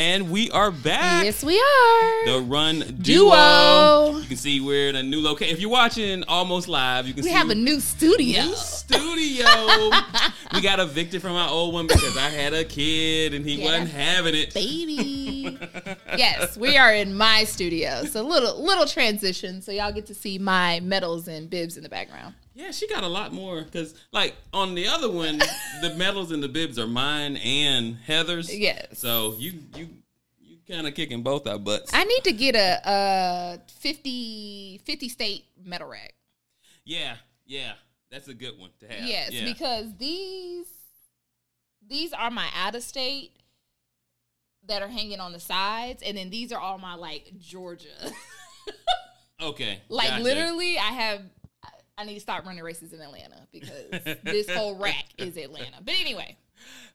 And we are back. Yes, we are. The Run Duo. Duo. You can see we're in a new location. If you're watching almost live, you can we see We have a new studio. new studio. we got evicted from our old one because I had a kid and he Yeah, wasn't having it. Baby. yes, we are in my studio. So little little transition. So y'all get to see my medals and bibs in the background. Yeah, she got a lot more because, like, on the other one, the medals and the bibs are mine and Heather's. Yes. So you you you kind of kicking both our butts. I need to get a, a 50, 50 state medal rack. yeah, yeah, that's a good one to have. Yes, yeah. because these these are my out of state that are hanging on the sides, and then these are all my like Georgia. okay, like gotcha. literally, I have. I- need to stop running races in Atlanta because this whole rack is Atlanta. But anyway,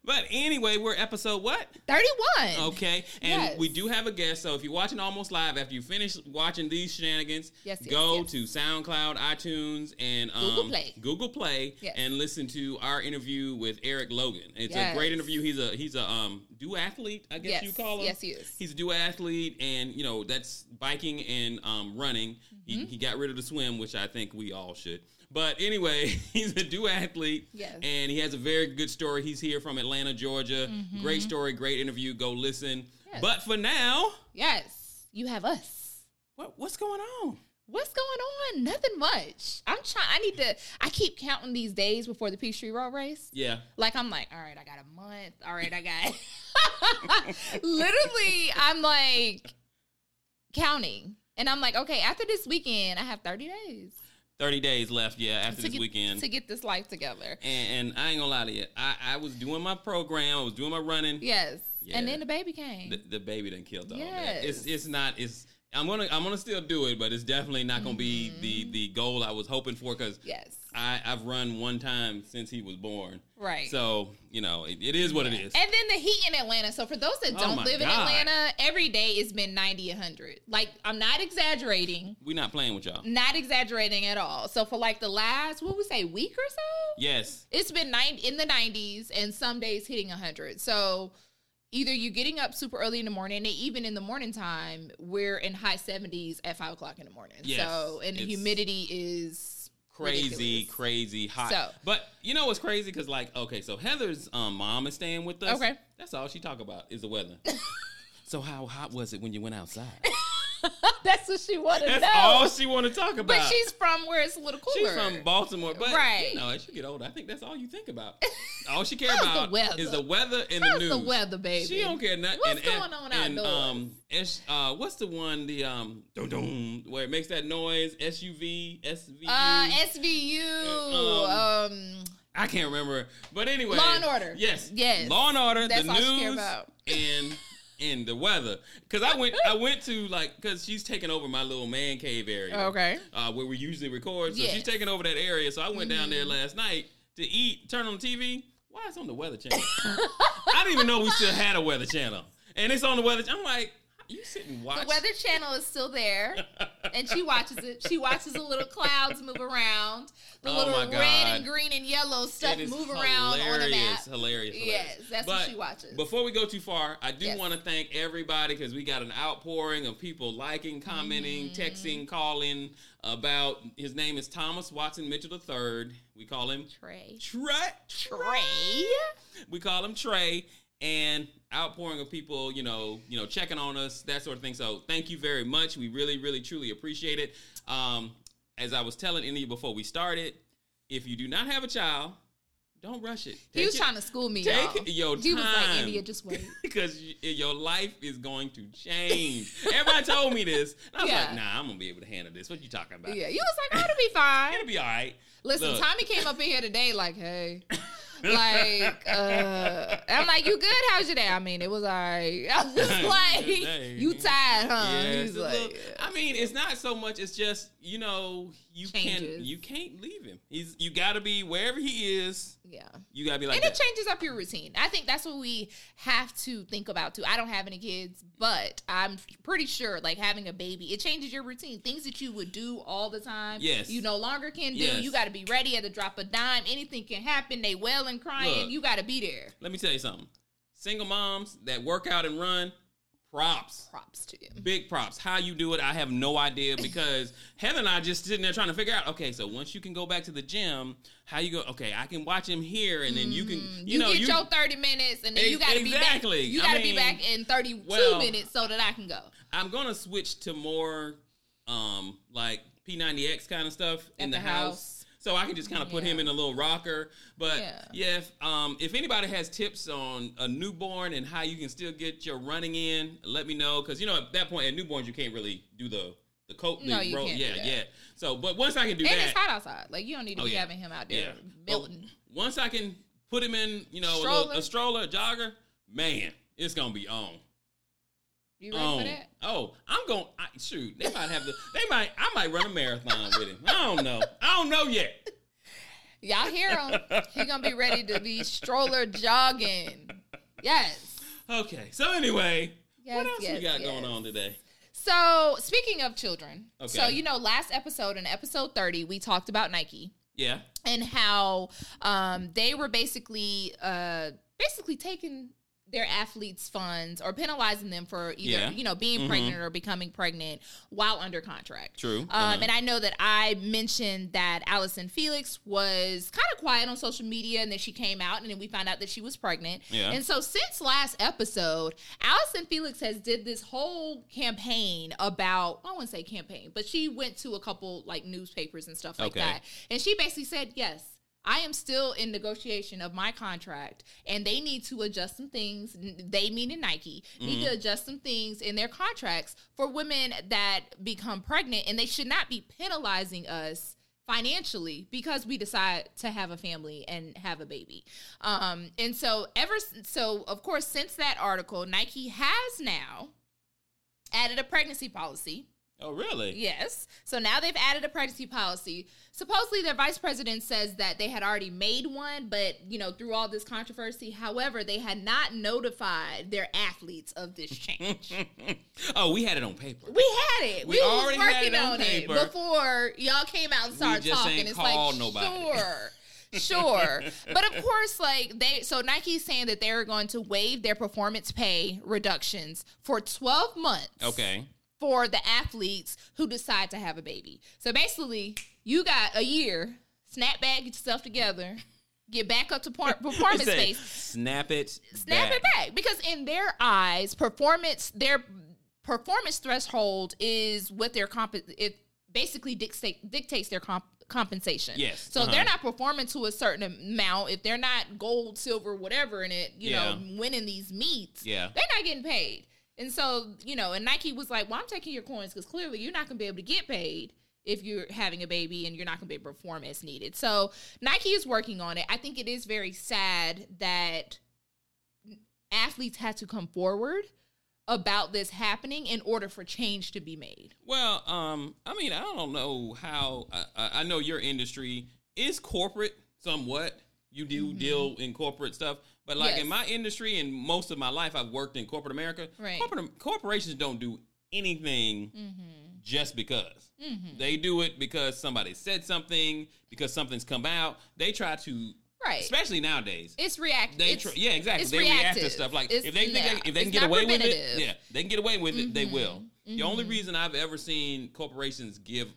But anyway, we're episode what? thirty-one. Okay, and Yes. we do have a guest. So if you're watching almost live, after you finish watching these shenanigans, Yes, yes, go to SoundCloud, iTunes, and um, Google Play. Google Play, and listen to our interview with Eric Logan. It's a great interview. He's a he's a um duathlete, I guess you call him. Yes, he is. He's a duathlete, and you know that's biking and um, running. He, Mm-hmm. he got rid of the swim, which I think we all should. But anyway, he's a duathlete, Yes. and he has a very good story. He's here from Atlanta, Georgia. Great story, great interview. Go listen. Mm-hmm. Yes. But for now, Yes, you have us. what, what's going on? What's going on? Nothing much. I'm trying. I need to. I keep counting these days before the Peachtree Road race. Yeah, Like I'm like, all right, I got a month. All right, I got. Literally, I'm like counting, and I'm like, okay, after this weekend, I have 30 days thirty days left. Yeah, after this get weekend. to get this life together. and, and I ain't gonna lie to you. I, I was doing my program. I was doing my running. Yes, Yeah. and then the baby came. The, the baby done killed all that. Yes. It's it's not. It's I'm gonna I'm gonna still do it, but it's definitely not gonna be mm-hmm. the the goal I was hoping for because yes, I I've run one time since he was born. right. So you know it, it is what it is. And then the heat in Atlanta. So for those that Oh don't live in Atlanta, every day it's been 90, 100. Like I'm not exaggerating. We're not playing with y'all. Not exaggerating at all. So for like the last, what would we say, week or so? Yes. It's been nine in the 90s and some days hitting 100. So either you're getting up super early in the morning, and even in the morning time, we're in high 70s at five o'clock in the morning. Yes, so and the humidity is Crazy, ridiculous. crazy hot. So- but you know what's crazy? Because like, okay, so Heather's um, mom is staying with us. Okay. That's all she talk about is the weather. so how hot was it when you went outside? That's what she wanted That's know. all she want to talk about. but she's from where it's a little cooler. She's from Baltimore, but Right. you know, as you get older, I think that's all you think about. All she care How's the is the weather and How's the news. the weather, baby? She don't care nothing. What's and, going on and, outdoors? um, S, uh, what's the one? The um, dum dum, where it makes that noise. SUV, SVU. Uh, SVU. Um, Um, I can't remember, but anyway. Law and Order. Yes, Yes. Law and Order. That's the all news she care about. and and the weather. Because I went, I went to like, because she's taking over my little man cave area. Okay. Uh, where we usually record. So Yes. she's taking over that area. So I went down Mm-hmm. there last night to eat. Turn on the TV. Why it's on the Weather Channel? I didn't even know we still had a Weather Channel, and it's on the Weather. I'm like, you sit and watch. the Weather Channel is still there, and she watches it. She watches the little clouds move around, the Oh little red and green and yellow stuff move around on the map. hilarious, hilarious. Yes, that's what she watches. Before we go too far, I do Yes. want to thank everybody because we got an outpouring of people liking, commenting, Mm-hmm. texting, calling about. His name is Thomas Watson Mitchell III. We call him Trey. Trey. Trey. We call him Trey. And outpouring of people, you know, you know, checking on us, that sort of thing. So thank you very much. We really, really, truly appreciate it. Um, as I was telling India before we started, if you do not have a child, don't rush it. He was it- trying to school me. Take y'all. your He was like. India, just wait. because your life is going to change. Everybody told me this. And I was Yeah. like, nah, I'm gonna be able to handle this. What you talking about? Yeah, you was like, oh, it'll be fine. It'll be all right. Listen, Look. Tommy came up in here today like, hey. like, uh, I'm like, you good? How's your day? I mean, it was all right. I was like, you tired, huh? Yeah, He it's was a like, little- I mean, it's not so much. It's just you know you can't you can't leave him. He's you got to be wherever he is. yeah. You got to be like and it changes up your routine. I think that's what we have to think about too. I don't have any kids, but I'm pretty sure like having a baby, it changes your routine. Things that you would do all the time, Yes. you no longer can do. Yes. You got to be ready at the drop of dime. Anything can happen. They well and crying. Look. you got to be there. Let me tell you something. Single moms that work out and run, props. Props to you. Big props. How you do it, I have no idea because Heather and I just sitting there trying to figure out. Okay, so once you can go back to the gym, how you go? Okay, I can watch him here, and then you can, you, Mm, You, know, get you. your thirty minutes, and then you got to be back. Exactly. You got to be mean, back in thirty-two well- minutes so that I can go. I'm gonna switch to more, um, like P90X kind of stuff in the, the house. house. So I can just kind of put him in a little rocker, but yeah, Yeah. if um if anybody has tips on a newborn and how you can still get your running in, let me know because you know at that point at newborns you can't really do the the coat. The No, you roll- can't Yeah, yeah. So, but once I can do and that, it's hot outside. Like you don't need to Oh, be yeah. having him out there Yeah. melting. once I can put him in, you know, a, little, a stroller, a jogger, man, it's gonna be on. You ready on. for that? Oh, I'm going. I, shoot, they might have to. They might. I might run a marathon with him. I don't know. I don't know yet. Y'all hear him? he gonna be ready to be stroller jogging. Yes. Okay. So anyway, Yes, what else yes, we got yes. going on today? So speaking of children, so you know, last episode in episode thirty, we talked about Nike Yeah. and how um, they were basically uh, basically taking their athletes' funds or penalizing them for either Yeah. you know being Mhm. pregnant or becoming pregnant while under contract. True. Um, Uh-huh. And I know that I mentioned that Allison Felix was kind of quiet on social media, and then she came out, and then we found out that she was pregnant. Yeah. And so since last episode, Allison Felix has did this whole campaign about I wouldn't say campaign, but she went to a couple like newspapers and stuff like Okay. that, and she basically said yes. I am still in negotiation of my contract, and they need to adjust some things. They, meaning Nike, need Mm-hmm. to adjust some things in their contracts for women that become pregnant, and they should not be penalizing us financially because we decide to have a family and have a baby. Um, and so ever so, of course, since that article, Nike has now added a pregnancy policy. Oh, really? Yes. So now they've added a pregnancy policy. Supposedly their vice president says that they had already made one, but you know, through all this controversy, however, they had not notified their athletes of this change. oh, we had it on paper. we had it. We We, already was had working it on on, paper. it before y'all came out and started talking. It's like nobody. sure. Sure. but of course, like they so Nike's saying that they're going to waive their performance pay reductions for 12 months Okay. For the athletes who decide to have a baby. So basically, you got a year, snap back, get yourself together, get back up to par- performance space, Snap it. snap it back. Because in their eyes, performance, their performance threshold is what their comp. It basically dictate, dictates their comp. Compensation. Yes, So uh-huh. they're not performing to a certain amount, if they're not gold, silver, whatever in it, you Yeah. know, winning these meets, Yeah. they're not getting paid. And so, you know, and Nike was like, well, I'm taking your coins because clearly you're not going to be able to get paid if you're having a baby and you're not going to be able to perform as needed. So Nike is working on it. I think it is very sad that athletes had to come forward about this happening in order for change to be made. Well, um, I mean, I don't know how. I, I I know your industry is corporate somewhat. You do deal in corporate stuff, but like Mm-hmm. Yes. in my industry and most of my life, I've worked in corporate America. Right. Corporate corporations don't do anything Mm-hmm. just because. They do it because somebody said something, because something's come out. They try to, Right. especially nowadays. It's reactive. They It's- try, yeah, exactly. it's They react to reactive. stuff like It's- if they think yeah. they, if they can get away with it, yeah, they can get away with it. They will. The only reason I've ever seen corporations give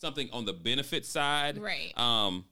something on the benefit side, Right. um,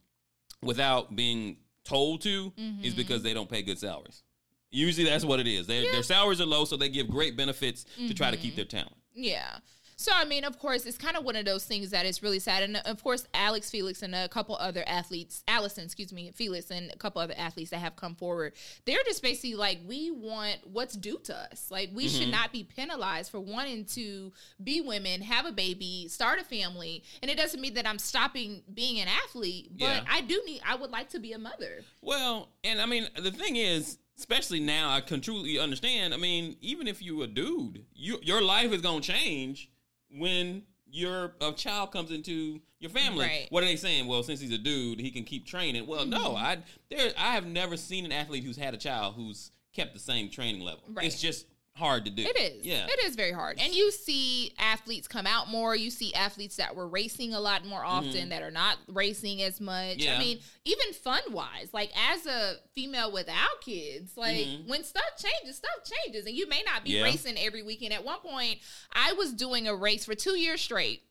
without being told to, Mm-hmm. is because they don't pay good salaries. Usually, that's what it is. Their their salaries are low, so they give great benefits to try to Mm-hmm. keep their talent. Yeah. So I mean, of course, it's kind of one of those things that is really sad, and of course, Alex Felix and a couple other athletes, Allison, excuse me, Felix and a couple other athletes that have come forward, they're just basically like, we want what's due to us. Like, we should mm-hmm. not be penalized for wanting to be women, have a baby, start a family, and it doesn't mean that I'm stopping being an athlete, but Yeah. I do need, I would like to be a mother. Well, and I mean, the thing is, especially now, I can truly understand. I mean, even if you're a dude, you your life is gonna change when your a child comes into your family. Right. What are they saying? Well, since he's a dude, he can keep training. Well, no, Mm-hmm. I there I have never seen an athlete who's had a child who's kept the same training level. Right. It's just hard to do. It is. Yeah. It is very hard. And you see athletes come out more. You see athletes that were racing a lot more often that are not racing as much. Mm-hmm. Yeah. I mean, even fun wise, like as a female without kids, like Mhm. when stuff changes, stuff changes. And you may not be Yeah. racing every weekend. At one point, I was doing a race for two years straight.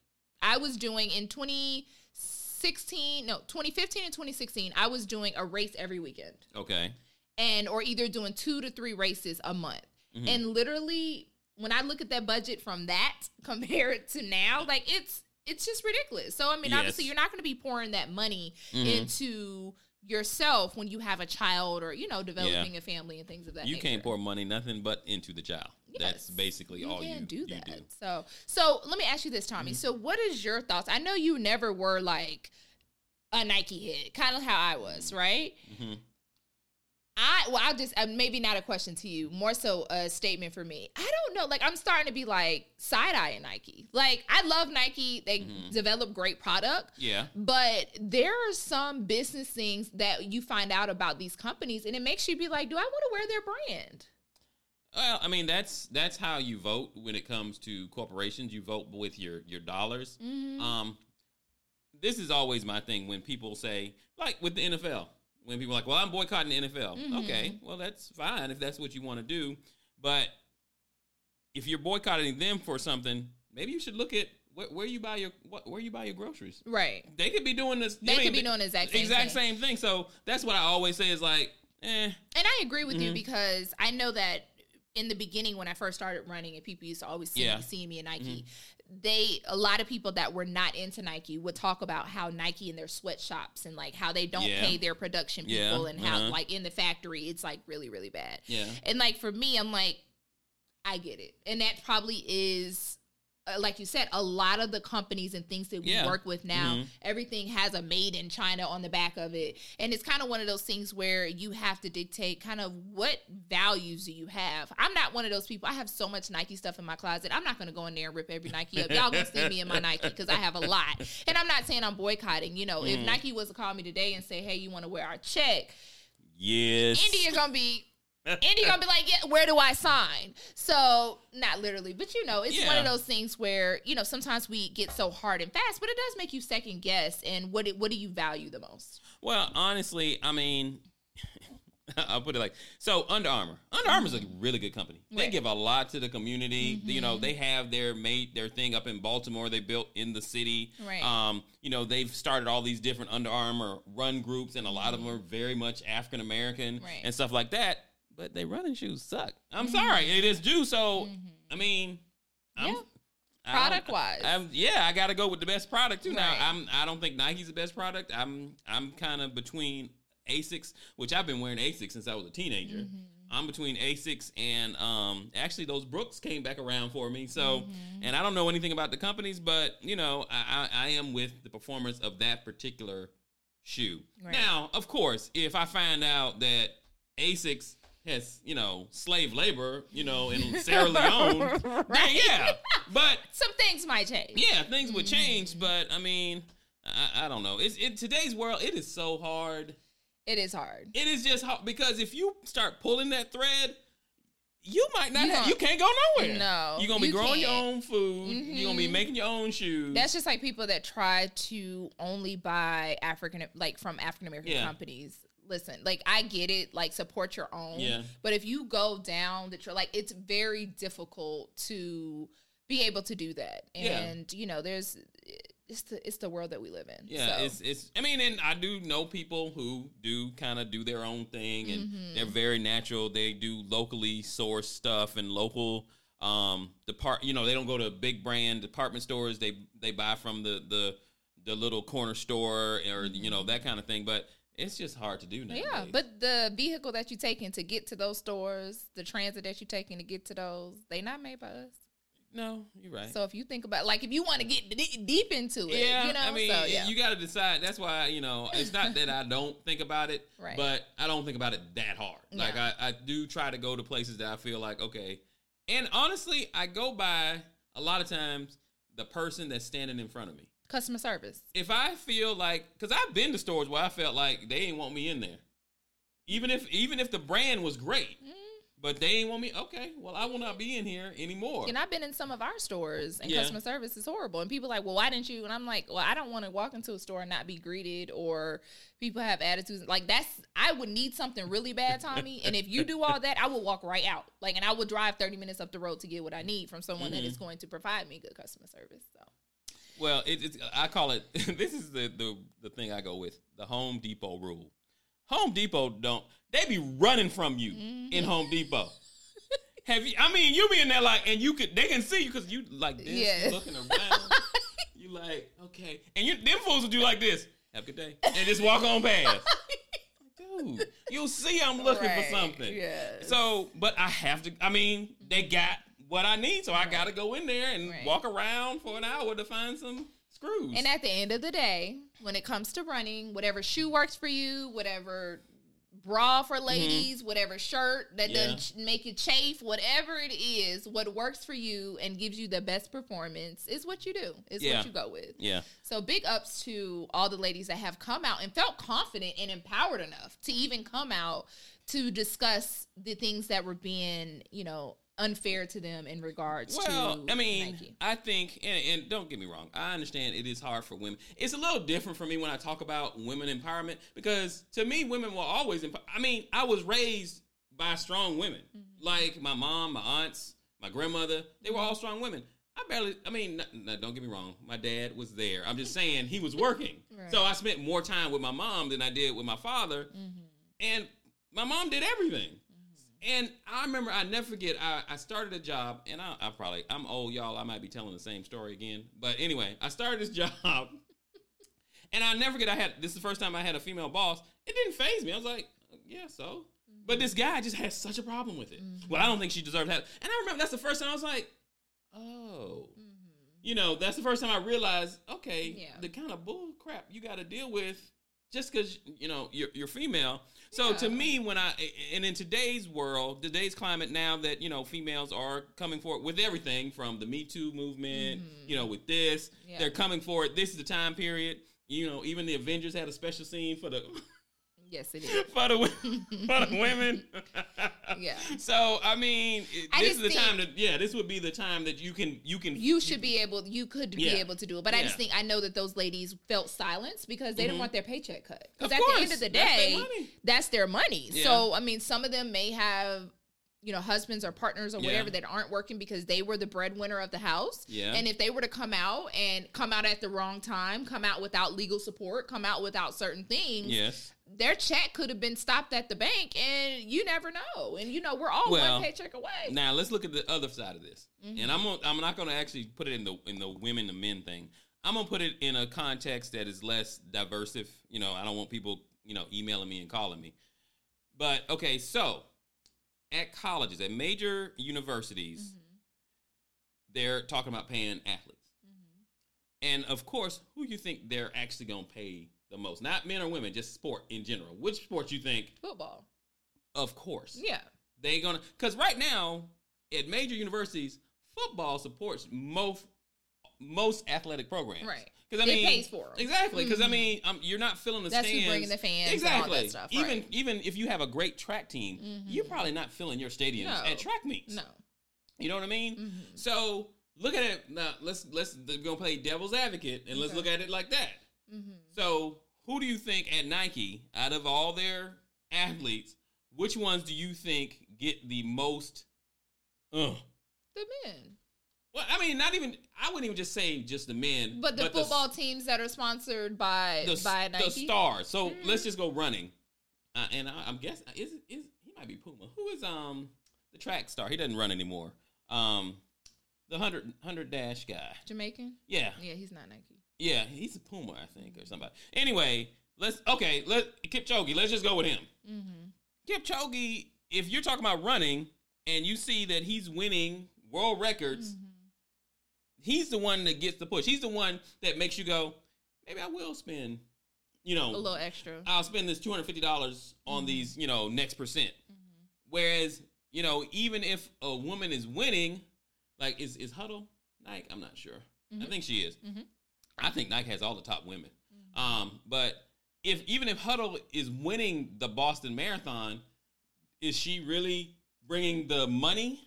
I was doing in 2016, no, 2015 and 2016, I was doing a race every weekend Okay. and or either doing two to three races a month. Mhm. And literally, when I look at that budget from that compared to now, like it's it's just ridiculous. So I mean, Yes. obviously, you're not going to be pouring that money Mhm. into yourself when you have a child or you know developing a family and things of that. You nature. can't pour money nothing but into the child. That's Yes. basically You all can you do you that. do. So, so let me ask you this, Mm-hmm. Tommy. So, what is your thoughts? I know you never were like a Nike head, kind of how I was, right? Mhm. I well, I'll just uh, maybe not a question to you, more so a statement for me. I don't know. Like I'm starting to be like side eyeing Nike. Like I love Nike. They Mhm. develop great product. Yeah. But there are some business things that you find out about these companies, and it makes you be like, "Do I want to wear their brand?" Well, I mean that's that's how you vote when it comes to corporations. You vote with your your dollars. Mm-hmm. Um, this is always my thing when people say, like with the NFL, when people are like, "Well, I'm boycotting the NFL." Mhm. Okay, well that's fine if that's what you want to do, but if you're boycotting them for something, maybe you should look at where, where you buy your what, where you buy your groceries. Right. They could be doing this. They could be doing the exact same exact thing. same thing. So that's what I always say is like, eh, And I agree with you Mhm. because I know that in the beginning when I first started running and people used to always see, Yeah. me, see me in Nike, they a lot of people that were not into Nike would talk about how Nike and their sweatshops and like how they don't Yeah. pay their production Yeah, people and how uh-huh. like in the factory it's like really really bad. yeah, And like for me, I'm like, I get it, and that probably is. Uh, like you said, a lot of the companies and things that we Yeah. work with now, Mhm. everything has a made in China on the back of it. And it's kind of one of those things where you have to dictate kind of what values do you have. I'm not one of those people. I have so much Nike stuff in my closet. I'm not going to go in there and rip every Nike up. Y'all going to see me in my Nike because I have a lot. And I'm not saying I'm boycotting. You know, if Mhm. Nike was to call me today and say, hey, you want to wear our check, yes. India is gonna be India gonna be like, yeah, where do I sign? So not literally, but you know, it's one of those things where you know sometimes we get so hard and fast, but it does make you second guess. And what it, what do you value the most? Well, honestly, I mean, I'll put it like so. Under Armour, Under Armour's a really good company. They Right. give a lot to the community. You know, they have their made their thing up in Baltimore. They built in the city. Right. Um, you know, they've started all these different Under Armour run groups, and a lot of them are very much African American Right. and stuff like that. But they running shoes suck. I'm sorry, it is due. So I mean, I'm, Yeah. I Product-wise. I'm, yeah, I got to go with the best product too. Right. Now, I'm I don't think Nike's the best product. I'm I'm kind of between Asics, which I've been wearing Asics since I was a teenager. Mm-hmm. I'm between Asics and um actually those Brooks came back around for me. So Mm-hmm. and I don't know anything about the companies, but you know I I, I am with the performance of that particular shoe. Right. Now, of course, if I find out that Asics has you know slave labor, you know, in Sierra Leone, then yeah, but Some things might change. yeah, things would change, but I mean, I, I don't know. It's in today's world, it is so hard. It is hard. It is just hard because if you start pulling that thread, you might not. You have, you can't go nowhere. No, you're gonna be you growing your can't. own food. You're gonna be Mhm. making your own shoes. That's just like people that try to only buy African, like from African American Yeah. companies. Listen, like I get it, like support your own. Yeah. But if you go down the trail, like it's very difficult to be able to do that. Yeah. And you know, there's it's the it's the world that we live in. Yeah, So, it's it's. I mean, and I do know people who do kind of do their own thing, and Mhm. they're very natural. They do locally sourced stuff and local. Um, depart. You know, they don't go to big brand department stores. They they buy from the the the little corner store or you know that kind of thing. But it's just hard to do now. yeah, but the vehicle that you're taking to get to those stores, the transit that you're taking to get to those, they not made by us. no, you're right. So if you think about, like, if you want to get d- deep into it, yeah, you know, I mean, so, yeah. you got to decide. That's why you know it's not that I don't think about it, Right. but I don't think about it that hard. Like I, I do try to go to places that I feel like okay, and honestly, I go by a lot of times the person that's standing in front of me. Customer service. If I feel like, because I've been to stores where I felt like they ain't want me in there, even if even if the brand was great, Mm, But they ain't want me. Okay, well, I will not be in here anymore. And I've been in some of our stores, and Yeah. customer service is horrible. And people are like, well, why didn't you? And I'm like, well, I don't want to walk into a store and not be greeted, or people have attitudes like that's. I would need something really bad, Tommy. and if you do all that, I will walk right out. Like, and I will drive 30 minutes up the road to get what I need from someone that Mm-hmm. is going to provide me good customer service. So Well, it, it's I call it. this is the, the the thing I go with the Home Depot rule. Home Depot don't they be running from you Mm-hmm. in Home Depot. Have you? I mean, you be in there like, and you could they can see you because you like this, Yeah. looking around. you like okay, and you them fools will do like this. Have a good day, and just walk on past. Dude, you'll see I'm looking Right, for something. yes. So, but I have to. I mean, they got what I need, so I got to go in there and Right. walk around for an hour to find some screws. And at the end of the day, when it comes to running, whatever shoe works for you, whatever bra for ladies, whatever shirt that Mm-hmm. Yeah. doesn't make you chafe, whatever it is, what works for you and gives you the best performance is what you do. Is Yeah. what you go with. yeah, So big ups to all the ladies that have come out and felt confident and empowered enough to even come out to discuss the things that were being, you know, unfair to them in regards to. Well, to I mean, Nike. I think, and, and don't get me wrong, I understand it is hard for women. It's a little different for me when I talk about women empowerment because to me, women were always. Emp- I mean, I was raised by strong women, Mm-hmm. like my mom, my aunts, my grandmother. They were all strong women. I barely. I mean, n- n- don't get me wrong. My dad was there. I'm just saying he was working, Right. so I spent more time with my mom than I did with my father, Mm-hmm. and my mom did everything. And I remember, I never forget. I, I started a job, and I, I probably I'm old, y'all. I might be telling the same story again, but anyway, I started this job, and I never forget. I had this is the first time I had a female boss. It didn't phase me. I was like, yeah, so. But this guy just had such a problem with it. Mm-hmm. Well, I don't think she deserved that. And I remember that's the first time I was like, oh, mm-hmm. you know, that's the first time I realized, okay, Yeah. the kind of bull crap you got to deal with just because you know you're, you're female. So to me, when I and in today's world, today's climate, now that you know females are coming forward with everything from the Me Too movement, mm-hmm. you know, with this, Yeah. they're coming forward. This is the time period. You know, even the Avengers had a special scene for the Yes, it is. for the for the women. Yeah. So I mean, it- I this is the time that yeah, this would be the time that you can you can You should be able, you could Yeah. be able to do it. But I just think, I know that those ladies felt silence because they didn't mm-hmm. want their paycheck cut. Because at the end of the That's their day, money. that's their money. Yeah. So, I mean, some of them may have, you know, husbands or partners or Yeah. whatever that aren't working because they were the breadwinner of the house. Yeah. And if they were to come out and come out at the wrong time, come out without legal support, come out without certain things, yes. their check could have been stopped at the bank and you never know. And, you know, we're all Well, one paycheck away. Now let's look at the other side of this, Mm-hmm. and I'm gonna, I'm not going to actually put it in the in the women to men thing. I'm gonna put it in a context that is less diversive. You know, I don't want people you know emailing me and calling me. But okay, so at colleges, at major universities, Mm-hmm. they're talking about paying athletes, Mm-hmm. and of course, who you think they're actually gonna pay the most? Not men or women, just sport in general. Which sport you think? Football. Of course, Yeah. they gonna because right now at major universities football supports most most athletic programs Right. because i mean, It pays for 'em. exactly because i mean um, you're not filling the That's stands bringing the fans and all exactly that stuff, even right. even if you have a great track team you're probably not filling your stadiums No. at track meets No. you know what i mean Mm-hmm. so look at it now let's let's we're gonna play devil's advocate and let's Okay. look at it like that Mm-hmm. so who do you think at nike out of all their athletes which ones do you think get the most uh, The men. Well, I mean, not even. I wouldn't even just say just the men, But the football teams that are sponsored by the, by Nike. Mm-hmm. stars. So let's just go running. Uh, and I, I'm guessing is is he might be Puma. Who is um the track star? He doesn't run anymore. Um, the 100, 100 dash guy. Jamaican? Yeah, Yeah, he's not Nike. yeah, he's a Puma, I think, or somebody. Anyway, let's okay. Let Kipchoge. Let's just go with him. Mm-hmm. Kipchoge. If you're talking about running and you see that he's winning world records, Mm-hmm. He's the one that gets the push. He's the one that makes you go, maybe I will spend, you know, A little extra. I'll spend this two hundred fifty dollars on Mm-hmm. these, you know, next percent. Whereas, you know, even if a woman is winning, like is is Huddle Nike? I'm not sure. I think she is. Mhm. I think Nike has all the top women. Mm-hmm. Um, but if even if Huddle is winning the Boston Marathon, is she really bringing the money.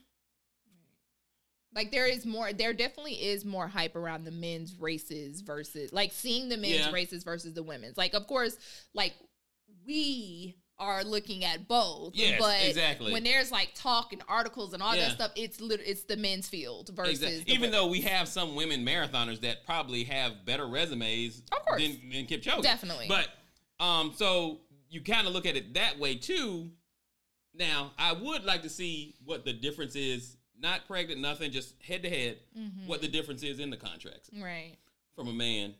Like there is more, there definitely is more hype around the men's races versus like seeing the men's Yeah. races versus the women's. Like, of course, like we are looking at both. Yes, but exactly. When there's like talk and articles and all Yeah. that stuff, it's lit- it's the men's field versus Exact- the Even though we have some women marathoners that probably have better resumes Of course. than, than Kipchoge. Definitely. But um, so you kind of look at it that way too. Now, I would like to see what the difference is. Not pregnant, nothing, just head to head. Mm-hmm. What the difference is in the contracts right, from a man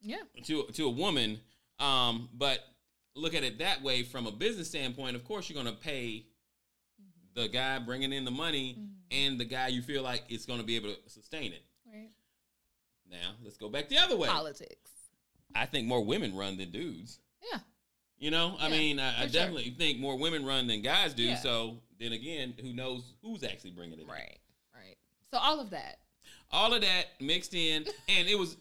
yeah, to to a woman. Um, but look at it that way from a business standpoint. Of course, you're going to pay the guy bringing in the money and the guy you feel like is going to be able to sustain it. right. Now, let's go back the other way. Politics, I think more women run than dudes. yeah, You know, I Yeah, mean, I, I for sure. definitely think more women run than guys do. Yeah. So then again, who knows who's actually bringing it? in. right, right. So all of that, All of that mixed in, and it was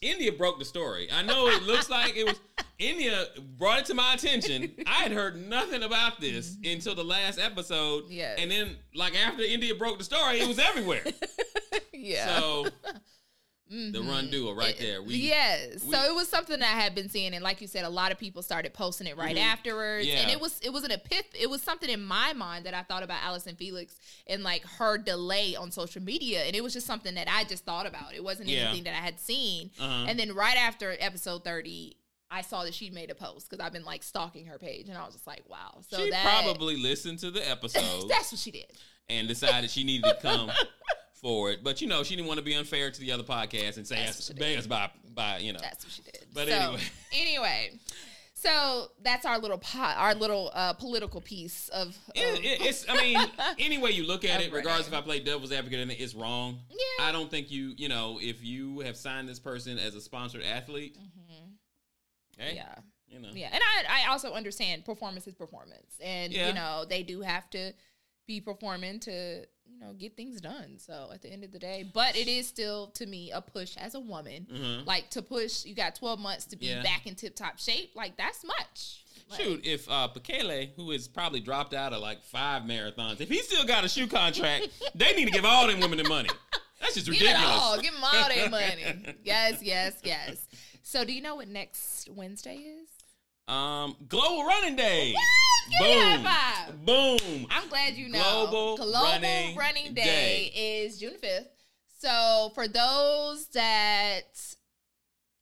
India broke the story. I know it looks like it was India brought it to my attention. I had heard nothing about this until the last episode. Mm-hmm. And then like after India broke the story, it was everywhere. yeah. So the run duo right there. We yes. we- so it was something that I had been seeing, and like you said, a lot of people started posting it right Mhm. afterwards. Yeah. And it was it was an epiph it was something in my mind that I thought about Allison Felix and like her delay on social media. And it was just something that I just thought about. It wasn't Yeah. anything that I had seen. Uh-huh. And then right after episode 30, I saw that she made a post because I've been like stalking her page, and I was just like, wow. So she that probably listened to the episode. that's what she did. and decided she needed to come forward. But you know, she didn't want to be unfair to the other podcast and say That's us what she did. by by you know. That's what she did. But So, anyway. anyway, so that's our little pot, our little uh, political piece of. of It, it, it's I mean, any way you look at it, regardless if. I play devil's advocate in it, it's wrong. Yeah. I don't think you you know if you have signed this person as a sponsored athlete, hey, Mm-hmm. yeah, you know, yeah, and I I also understand performance is performance, and Yeah. you know they do have to be performing to know get things done. So at the end of the day, but it is still to me a push as a woman, Mhm. like to push. You got twelve months to be Yeah. back in tip top shape. Like that's much. Like, Shoot, if uh, Bekele, who has probably dropped out of like five marathons, if he still got a shoe contract, they need to give all them women the money. That's just ridiculous. Give it all. Give them all their money. Yes, yes, yes. So, do you know what next Wednesday is? Um, Global Running Day. Give me a high five. Boom. I'm glad you know. Global Running Running, Day. Day, is June 5th. So, for those that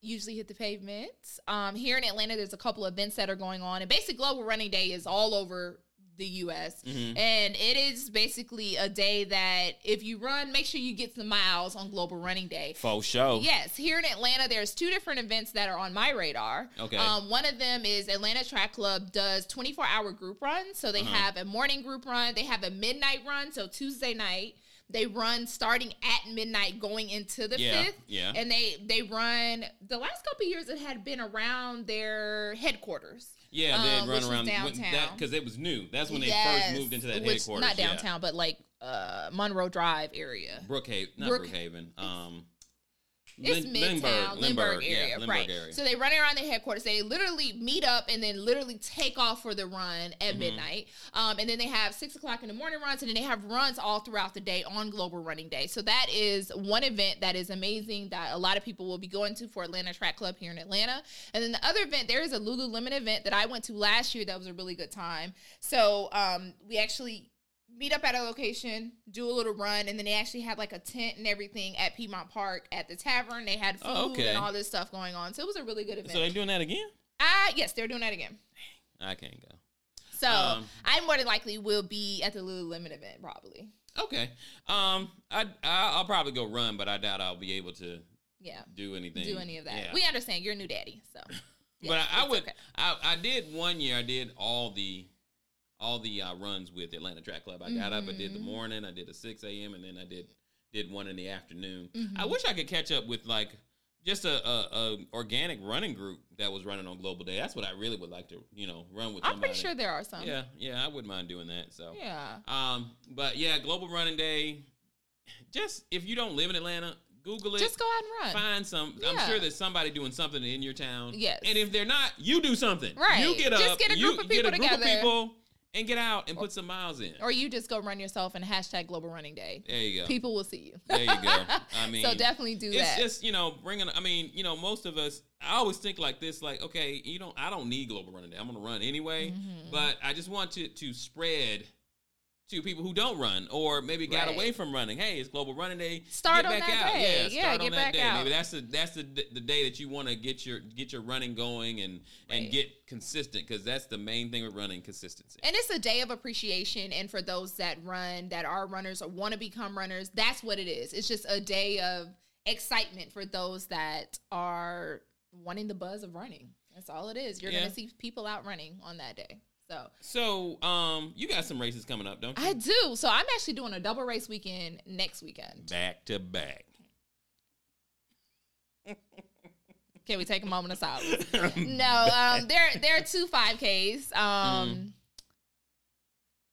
usually hit the pavement, um, here in Atlanta, there's a couple events that are going on. And basically, Global Running Day is all over the U.S. Mhm. And it is basically a day that if you run, make sure you get some miles on Global Running Day. Faux show. Yes, here in Atlanta, there's two different events that are on my radar. Okay. Um, one of them is Atlanta Track Club does 24 hour group runs. So they Uh-huh. have a morning group run, they have a midnight run. So Tuesday night, they run starting at midnight going into the Yeah, fifth. yeah. And they they run the last couple years it had been around their headquarters. Yeah, they'd um, run around downtown. because it was new. That's when they Yes, first moved into that which, headquarters. Not yeah. downtown, but like uh Monroe Drive area. Brookhaven, not Brook- Brookhaven. Um, It's Lin- Midtown, Lindbergh, area, yeah, Lindbergh right? area. So they run around the headquarters. They literally meet up and then literally take off for the run at Mm-hmm. midnight. Um, and then they have six o'clock in the morning runs, and then they have runs all throughout the day on Global Running Day. So that is one event that is amazing that a lot of people will be going to for Atlanta Track Club here in Atlanta. And then the other event, there is a Lululemon event that I went to last year that was a really good time. So um, we actually meet up at a location, do a little run, and then they actually had like a tent and everything at Piedmont Park at the tavern. They had food Oh, okay. and all this stuff going on. So it was a really good event. so they're doing that again? Ah, yes, they're doing that again. I can't go. So Um, I more than likely will be at the Lululemon event probably. Okay. Um, I I- I'll probably go run, but I doubt I'll be able to Yeah, do anything. do any of that. Yeah. We understand you're a new daddy, so. but I, I would. okay. I, I did one year. I did all the all the uh, runs with Atlanta Track Club. I got up. I did the Mhm. morning. I did a six a.m. and then I did did one in the afternoon. Mhm. I wish I could catch up with like just a, a, a organic running group that was running on Global Day. That's what I really would like to you know run with. I'm pretty sure there are some. Yeah, yeah, I wouldn't mind doing that. So Yeah. um, but yeah, Global Running Day. Just if you don't live in Atlanta, Google it. Just go out and run. Find some. I'm sure there's somebody doing something in your town. Yes. And if they're not, you do something. Right. You get up. Just get a you group of get people a group together. of people and get out and put some miles in. Or you just go run yourself and hashtag Global Running Day. There you go. People will see you. There you go. I mean, so definitely do it's that. just you know bringing. I mean, you know, most of us. I always think like this, like okay, you don't. I don't need global running day. I'm gonna run anyway, Mhm. but I just want to to spread to people who don't run or maybe got Right. away from running. Hey, it's global running day. Start get on back that out. day. Yeah, Yeah, start get on that back day. out. Maybe that's the that's the the day that you want to get your get your running going and and get consistent because that's the main thing with running consistency. And it's a day of appreciation. And for those that run, that are runners or want to become runners, that's what it is. It's just a day of excitement for those that are wanting the buzz of running. That's all it is. You're Yeah. going to see people out running on that day. So So, um, you got some races coming up, don't you? I do. So I'm actually doing a double race weekend next weekend. back to back. Can we take a moment of silence? no, um, there there are two five Ks. Um,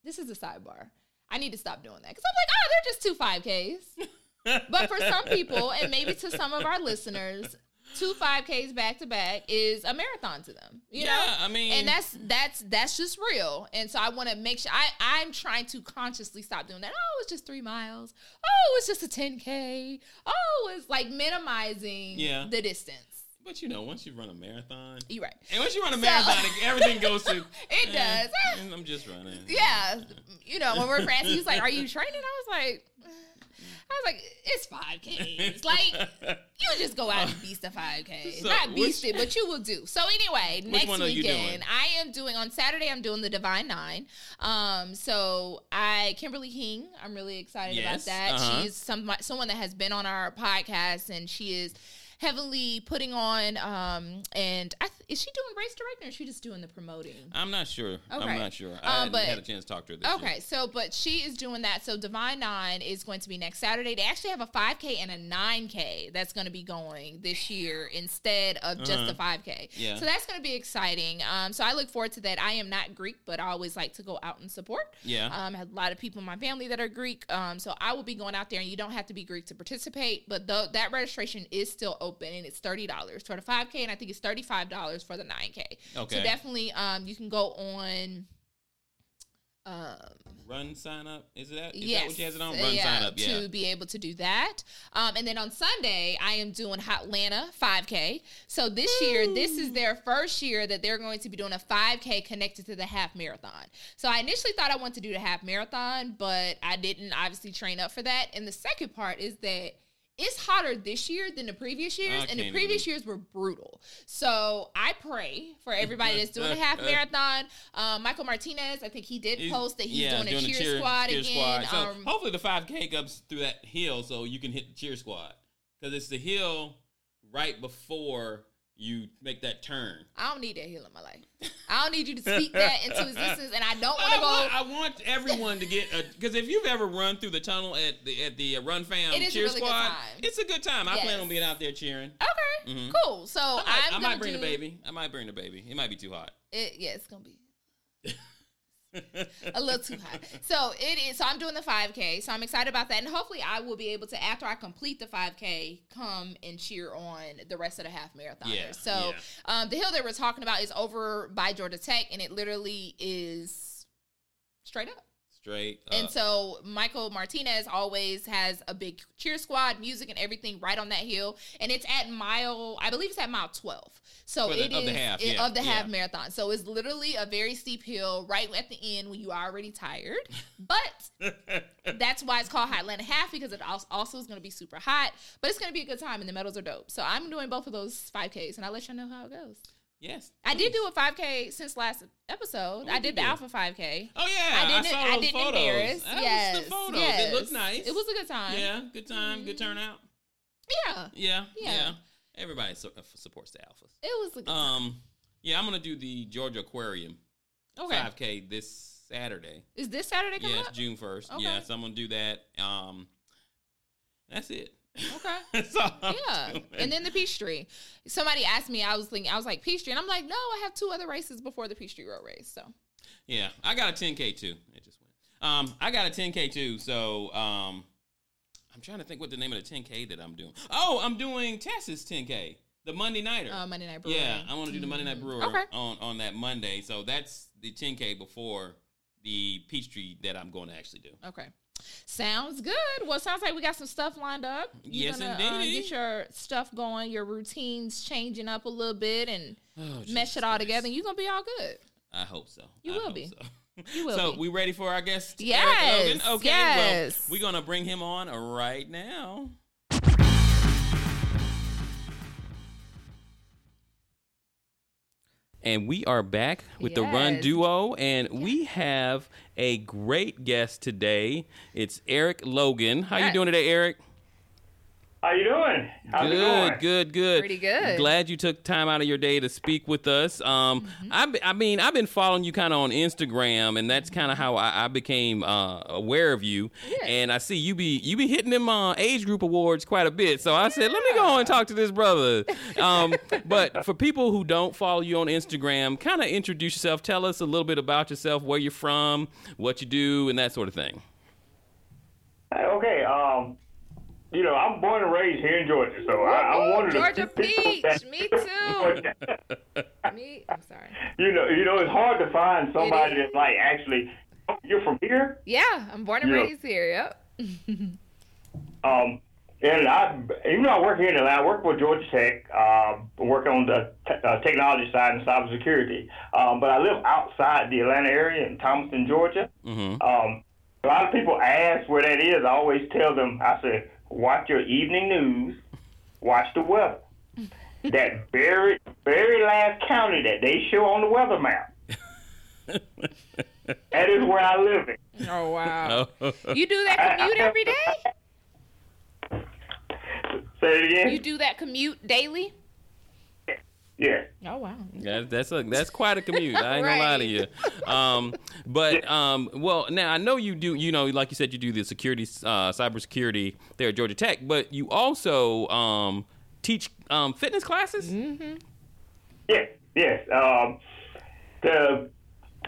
this is a sidebar. I need to stop doing that because I'm like, oh, they're just two five Ks. But for some people, and maybe to some of our listeners, two five Ks back to back is a marathon to them. You yeah, know. I mean, And that's that's that's just real, and so I want to make sure I I'm trying to consciously stop doing that. Oh, it's just three miles. Oh, it's just a 10k. Oh, it's like minimizing Yeah. the distance. but you know, once you run a marathon, You're right. and once you run a So- marathon, everything goes to. It eh, does. I'm just running. Yeah, you know, when we're friends, he was like, "Are you training?" I was like, "I was like, it's five Ks. Like you just go out and beast a five K, So not which- beast it, but you will do." So anyway, next one are you weekend. I am doing on Saturday. I'm doing the Divine Nine. Um, so I Kimberly King, I'm really excited Yes, about that. uh-huh. She's some someone that has been on our podcast, and she is heavily putting on. Um, and I th- is she doing race directing, or is she just doing the promoting? I'm not sure. Okay. I'm not sure. I Um, but- had a chance to talk to her. This year. Okay, so but she is doing that. So Divine Nine is going to be next Saturday. They actually have a 5K and a 9K that's going to be going this year instead of just Uh-huh. the 5K. Yeah. So that's going to be exciting. Um, so I look forward to that. I am not Greek, but I always like to go out and support. Yeah. Um, I have a lot of people in my family that are Greek. Um, so I will be going out there, and you don't have to be Greek to participate. But the, that registration is still open, and it's thirty dollars for the 5K, and I think it's thirty five dollars for the 9K. Okay. So definitely, um, you can go on. Um, Run sign up. Is that is yes, that what she has it on? Run yeah, sign up. Yeah. to be able to do that. Um, and then on Sunday, I am doing Hotlanta 5K. So this year, this is their first year that they're going to be doing a 5K connected to the half marathon. So I initially thought I wanted to do the half marathon, but I didn't obviously train up for that. And the second part is that it's hotter this year than the previous years, and the previous years were brutal. So I pray for everybody that's doing a half marathon. Um, Michael Martinez, I think he did He's- post that he's yeah, doing a the cheer, squad cheer again. squad. So um, hopefully the 5K comes through that hill so you can hit the cheer squad because it's the hill right before you make that turn. I don't need that hill in my life. I don't need you to speak that into existence, and I don't want to go. want, I want everyone to get because if you've ever run through the tunnel at the at the uh, Run Fam It is a cheer really good squad, time. it's a good time. I plan on being out there cheering. Okay, Mhm. cool. So I might, I might bring do, the baby. I might bring the baby. It might be too hot. It, yeah, it's gonna be a little too hot. So it is. So I'm doing the 5K. So I'm excited about that, and hopefully I will be able to, after I complete the 5K, come and cheer on the rest of the half marathoners. Yeah, so um, the hill that we're talking about is over by Georgia Tech, and it literally is straight up. Straight. And uh, so Michael Martinez always has a big cheer squad, music and everything right on that hill. And it's at mile, I believe it's at mile 12. So the- it of the half, it- yeah, of the half yeah. marathon. So it's literally a very steep hill right at the end when you are already tired. But that's why it's called Highland Half because it also is going to be super hot. But it's going to be a good time and the medals are dope. So I'm doing both of those 5Ks and I'll let you know how it goes. Yes. I did do a 5K since last episode. Oh, I did the. Alpha 5K. Oh yeah, I didn't. saw I, didn't photos. embarrass. That yes, the photos. Yes. It looked nice. It was a good time. Yeah, good time, good Mhm. turnout. Yeah, Yeah, yeah. Yeah. Everybody su- uh, supports the alphas. it was a good. Um, yeah, I'm gonna do the Georgia Aquarium okay, 5K this Saturday. is this Saturday coming Yes, up? June 1st. Okay. Yeah, so I'm gonna do that. Um, that's it. Okay. Yeah, doing. and then the Peachtree. Somebody asked me. I was thinking. I was like Peachtree, and I'm like, no, I have two other races before the Peachtree Road race. So yeah, I got a 10K too. It just went. Um, I got a 10K too. So um, I'm trying to think what the name of the 10K that I'm doing. Oh, I'm doing Tess's 10K, the Monday nighter. uh, Monday Night Brewery. Yeah, I want to do the Monday Night. Brewer Okay. on on that Monday. So that's the 10k before the Peachtree that I'm going to actually do. Okay. Sounds good. Well, sounds like we got some stuff lined up. You're Yes, gonna, Uh, get your stuff going, your routines changing up a little bit, and Oh, mesh it all Christ. together. And you're gonna be all good. I hope so. You I will be. So. You will so be. we ready for our guest? Yes? Okay. yes. Well, we're gonna bring him on right now. And we are back with the Run Duo, and we have a great guest today. It's Eric Logan. How you doing today, Eric? How you doing? How's it going? good, good, good. Pretty good. Glad you took time out of your day to speak with us. Um, I, be- I mean, I've been following you kind of on Instagram, and that's kind of how I, I became uh, aware of you. Yeah. And I see you be you be hitting them uh, age group awards quite a bit. So I said, let me go and talk to this brother. Um, but for people who don't follow you on Instagram, kind of introduce yourself. Tell us a little bit about yourself, where you're from, what you do, and that sort of thing. Okay, um, you know, I'm born and raised here in Georgia, so I, I'm Ooh, one Georgia few people Peach. that- Me too. Me, I'm sorry. you know, you know, it's hard to find somebody that's like actually. You're from here, Yeah, I'm born and Yeah. raised here. Yep. um, and I, even though I work here in Atlanta, I work for Georgia Tech. Um, work on the te- uh, technology side and cybersecurity. Um, but I live outside the Atlanta area in Thomaston, Georgia. Mm-hmm. Um, a lot of people ask where that is. I always tell them, I say, watch your evening news, watch the weather. that very, very last county that they show on the weather map. that is where I live in. Oh wow. Oh. You do that commute every day? Say it again. You do that commute daily? Yeah. Oh wow. That, that's a that's quite a commute. I ain't gonna lie to you. Um, but um, well, now I know you do. You know, like you said, you do the security, uh, cybersecurity there at Georgia Tech. But you also um, teach um, fitness classes. Yes, yes. Um, to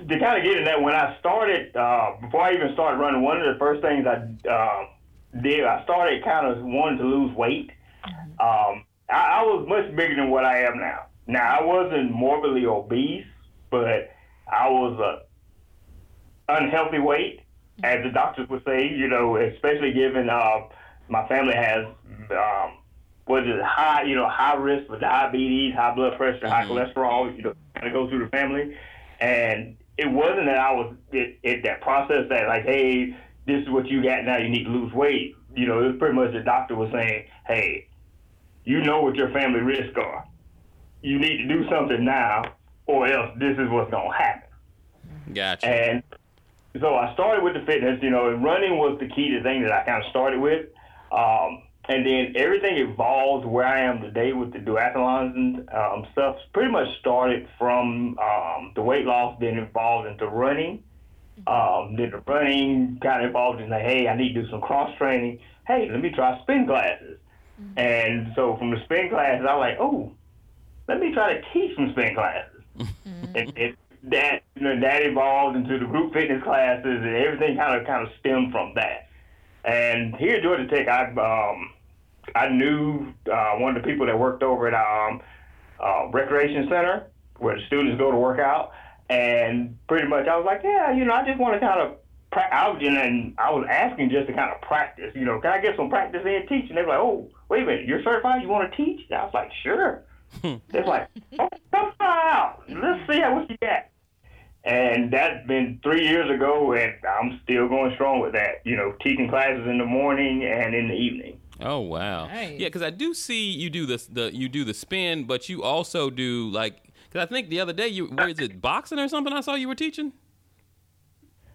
to kind of get in that, when I started, uh, before I even started running, one of the first things I uh, did, I started kind of wanting to lose weight. Um, I, I was much bigger than what I am now. Now I wasn't morbidly obese, but I was a unhealthy weight, as the doctors would say. You know, especially given uh, my family has um, what is it, high, you know, high risk for diabetes, high blood pressure, high cholesterol, you know, kind of go through the family. And it wasn't that I was it, it that process that like, hey, this is what you got now, you need to lose weight. You know, it was pretty much the doctor was saying, hey, you know what your family risks are. You need to do something now, or else this is what's gonna happen. Gotcha. And so I started with the fitness, you know, and running was the key to thing that I kind of started with. Um, and then everything evolved where I am today with the duathlons and um, stuff. Pretty much started from um, the weight loss, then evolved into running. Um, then the running kind of evolved into, hey, I need to do some cross training. Hey, let me try spin classes. And so from the spin classes, I was like, oh, let me try to teach some spin classes. and it, that you know that evolved into the group fitness classes, and everything kind of kind of stemmed from that. And here at Georgia Tech, I um, I knew uh, one of the people that worked over at um, uh, recreation center where the students go to work out, and pretty much I was like, yeah, you know, I just want to kind of. I was, and I was asking just to kind of practice, you know, can I get some practice in teaching? They were like, oh, wait a minute, you're certified? You want to teach? And I was like, sure. It's like, oh, come out. Let's see how what you got. And that's been three years ago, and I'm still going strong with that. You know, teaching classes in the morning and in the evening. Oh wow. Nice. Yeah, because I do see you do this the you do the spin, but you also do like because I think the other day you where is it boxing or something? I saw you were teaching.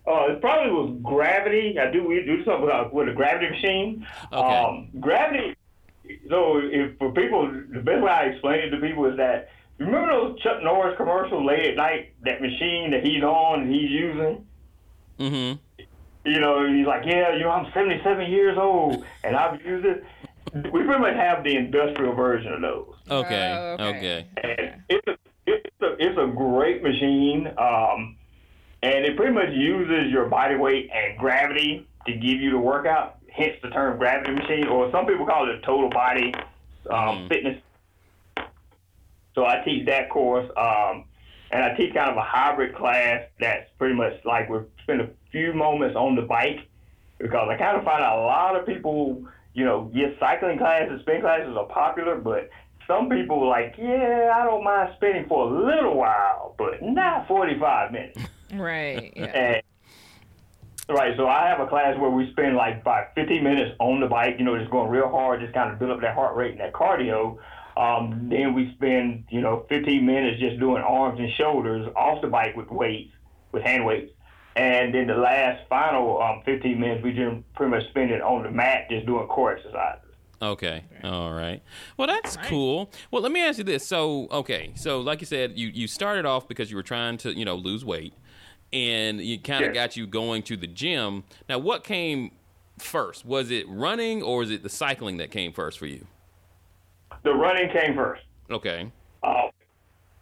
Uh, it probably was gravity. I do we do something with, with a gravity machine. Okay. Um, gravity. So, if for people, the best way I explain it to people is that remember those Chuck Norris commercials late at night. That machine that he's on and he's using. Mm-hmm. you know, he's like, yeah, you know, I'm 77 years old and I've used it. We pretty much have the industrial version of those. Okay. Oh, okay. okay. And it's a, it's a, it's a great machine. Um, and it pretty much uses your body weight and gravity to give you the workout, hence the term gravity machine, or some people call it a total body um, Mhm. fitness. So I teach that course. Um, and I teach kind of a hybrid class that's pretty much like we spend a few moments on the bike because I kind of find out a lot of people, you know, yes, cycling classes, spin classes are popular, but some people like, yeah, I don't mind spinning for a little while, but not 45 minutes. Right. Yeah. And right, so I have a class where we spend like about 15 minutes on the bike, you know, just going real hard, just kind of build up that heart rate and that cardio. Um, then we spend, you know, 15 minutes just doing arms and shoulders off the bike with weights, with hand weights. And then the last final um, 15 minutes, we just pretty much spend it on the mat just doing core exercises. Okay. All right. Well, that's cool. Well, let me ask you this. So, okay. So, like you said, you, you started off because you were trying to, you know, lose weight and you kind of Yeah. got you going to the gym. Now, what came first? Was it running or was it the cycling that came first for you? The running came first. Okay. uh,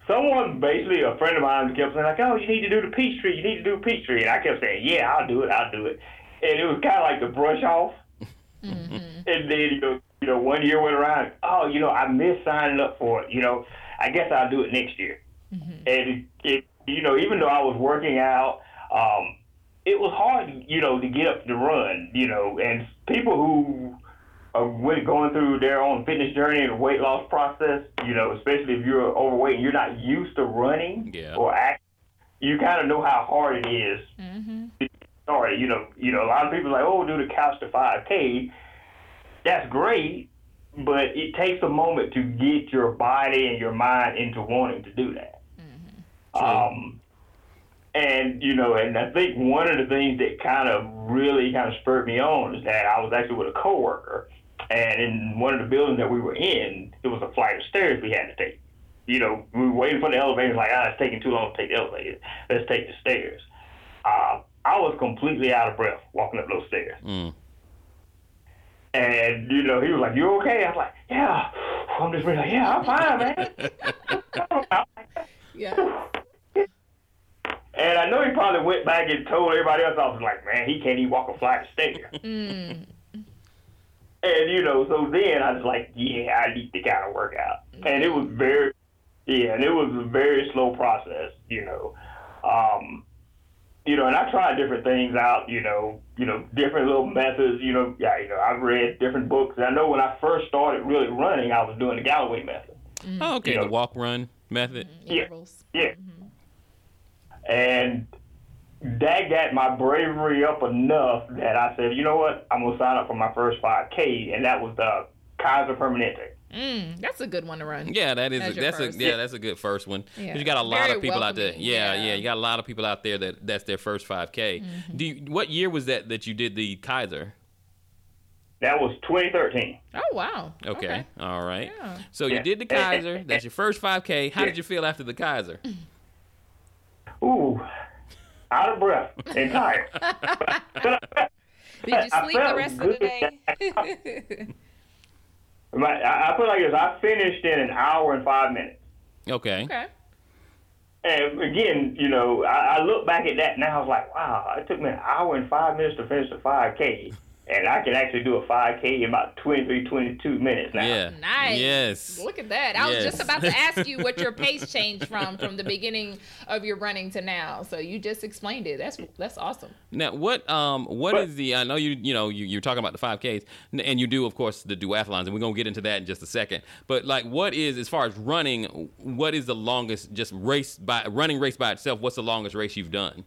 someone basically a friend of mine kept saying like, "Oh, you need to do the Peachtree. You need to do Peachtree," and I kept saying, "Yeah, I'll do it. I'll do it." And it was kind of like the brush off. And then you know, you know, one year went around. Oh, you know, I missed signing up for it. You know, I guess I'll do it next year. And it, it, you know, even though I was working out, um, it was hard, you know, to get up to run. You know, and people who are going through their own fitness journey and weight loss process, you know, especially if you're overweight and you're not used to running Yeah. or act, you kind of know how hard it is Mm-hmm. to get started. You know, you know, a lot of people are like, oh, do the couch to 5K. That's great, but it takes a moment to get your body and your mind into wanting to do that. Um, and you know, and I think one of the things that kind of really kind of spurred me on is that I was actually with a coworker, and in one of the buildings that we were in, there was a flight of stairs we had to take. You know, we were waiting for the elevator. Like, ah, it's taking too long to take the elevator. Let's take the stairs. Uh, I was completely out of breath walking up those stairs. Mm. And, you know, he was like, You okay? I was like, Yeah. I'm just really like, Yeah, I'm fine, man. Yeah. And I know he probably went back and told everybody else. I was like, Man, he can't even walk a flight of stairs. Mm. And, you know, so then I was like, Yeah, I need to kind of work out. And it was very, yeah, and it was a very slow process, you know. Um, you know, and I tried different things out, you know, you know, different little methods, you know, yeah, you know, I've read different books. And I know when I first started really running, I was doing the Galloway method. Oh, okay. You know- the walk run method. Yeah. Intervals. Yeah. And that got my bravery up enough that I said, you know what, I'm gonna sign up for my first 5K, and that was the Kaiser Permanente. Mm, that's a good one to run. Yeah, that is a, that's first. a yeah, that's a good first one. Yeah. You got a lot Very of people out there. Yeah, yeah. yeah, you got a lot of people out there that that's their first 5K. Mm-hmm. Do you, what year was that that you did the Kaiser? That was 2013. Oh wow. Okay, all right. Yeah. So you did the Kaiser. That's your first 5K. How did you feel after the Kaiser? Ooh, out of breath and tired. Did you sleep the felt rest of the good. day? My, I, I feel like this. I finished in an hour and five minutes. Okay. okay. And again, you know, I, I look back at that now. I was like, wow, it took me an hour and five minutes to finish the 5K. And I can actually do a 5K in about 23, 22 minutes now. Yeah. Nice. Yes. Look at that. I was just about to ask you what your pace changed from from the beginning of your running to now. So you just explained it. That's that's awesome. Now, what um what But- is the? I know you you know you, you're talking about the 5Ks, and you do of course the duathlons, and we're gonna get into that in just a second. But like, what is as far as running? What is the longest just race by running race by itself? What's the longest race you've done?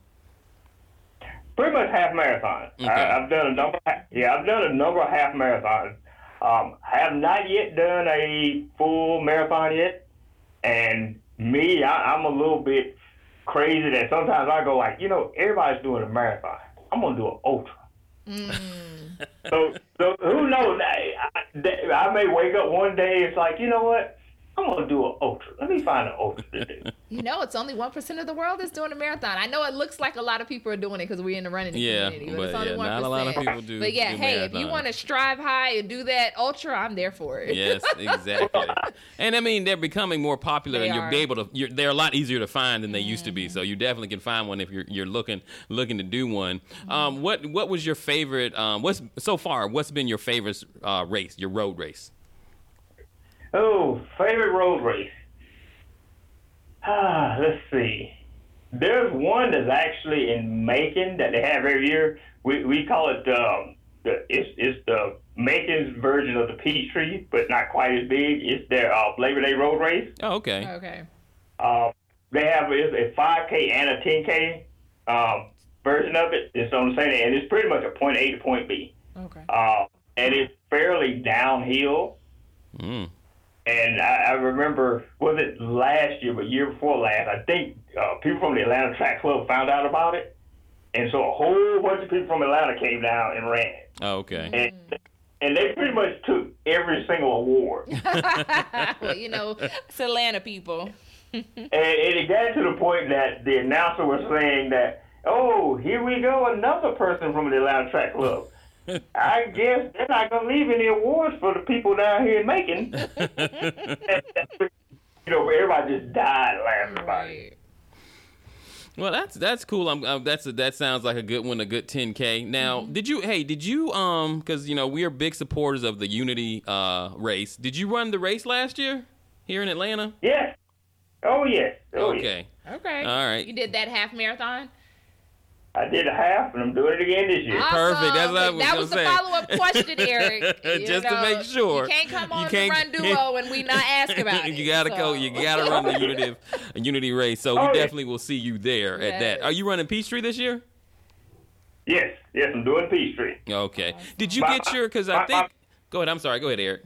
Pretty much half marathon. Okay. I, I've done a number. Yeah, I've done a number of half marathons. Um, have not yet done a full marathon yet. And me, I, I'm a little bit crazy that sometimes I go like, you know, everybody's doing a marathon. I'm gonna do an ultra. so, so who knows? I, I, I may wake up one day. It's like, you know what? I'm gonna do an ultra. Let me find an ultra to do. You know, it's only one percent of the world that's doing a marathon. I know it looks like a lot of people are doing it because we're in the running Yeah, community, but, but it's only yeah, one not a lot of people do- But yeah, do hey, if you want to strive high and do that ultra, I'm there for it. Yes, exactly. and I mean, they're becoming more popular, They and you'll are. be able to. You're, they're a lot easier to find than they used to be. So you definitely can find one if you're you're looking looking to do one. Um, what what was your favorite? Um, what's so far? What's been your favorite uh, race? Your road race? Oh, favorite road race. Ah, let's see. There's one that's actually in Macon that they have every year. We we call it um, the it's it's the Macon's version of the Peachtree, but not quite as big. It's their uh, Labor Day road race. Oh, okay. Okay. Um, they have it's a 5K and a 10K um, version of it. It's on the same, and it's pretty much a point A to point B. Okay. Uh, and it's fairly downhill. Mm. And I, I remember, was it last year, but year before last? I think uh, people from the Atlanta Track Club found out about it, and so a whole bunch of people from Atlanta came down and ran, Oh, okay. and and they pretty much took every single award. well, you know, it's Atlanta people. And, and it got to the point that the announcer was saying that, oh, here we go, another person from the Atlanta Track Club. I guess they're not going to leave any awards for the people down here in Macon. you know, everybody just died laughing about it. Well, that's that's cool. I'm, uh, that's a, that sounds like a good one, a good 10k. Now, Mm-hmm. did you? Hey, did you? Um, because you know we are big supporters of the Unity uh race. Did you run the race last year here in Atlanta? Yes. Oh, yes. Oh, yes. Okay. Okay. All right. You did that half marathon. I did half, and I'm doing it again this year. Perfect. That's what I was that gonna was the say. follow up question, Eric. You Just to make sure. You can't come You on can't- the run duo and we not ask about it. you gotta go. You gotta run the Unity Unity race. So Oh, we yeah. definitely will see you there at that. Are you running Peachtree this year? Yes. Yes, I'm doing Peachtree. Okay. Did you My- get your? Because I think. my- Go ahead. I'm sorry. Go ahead, Eric.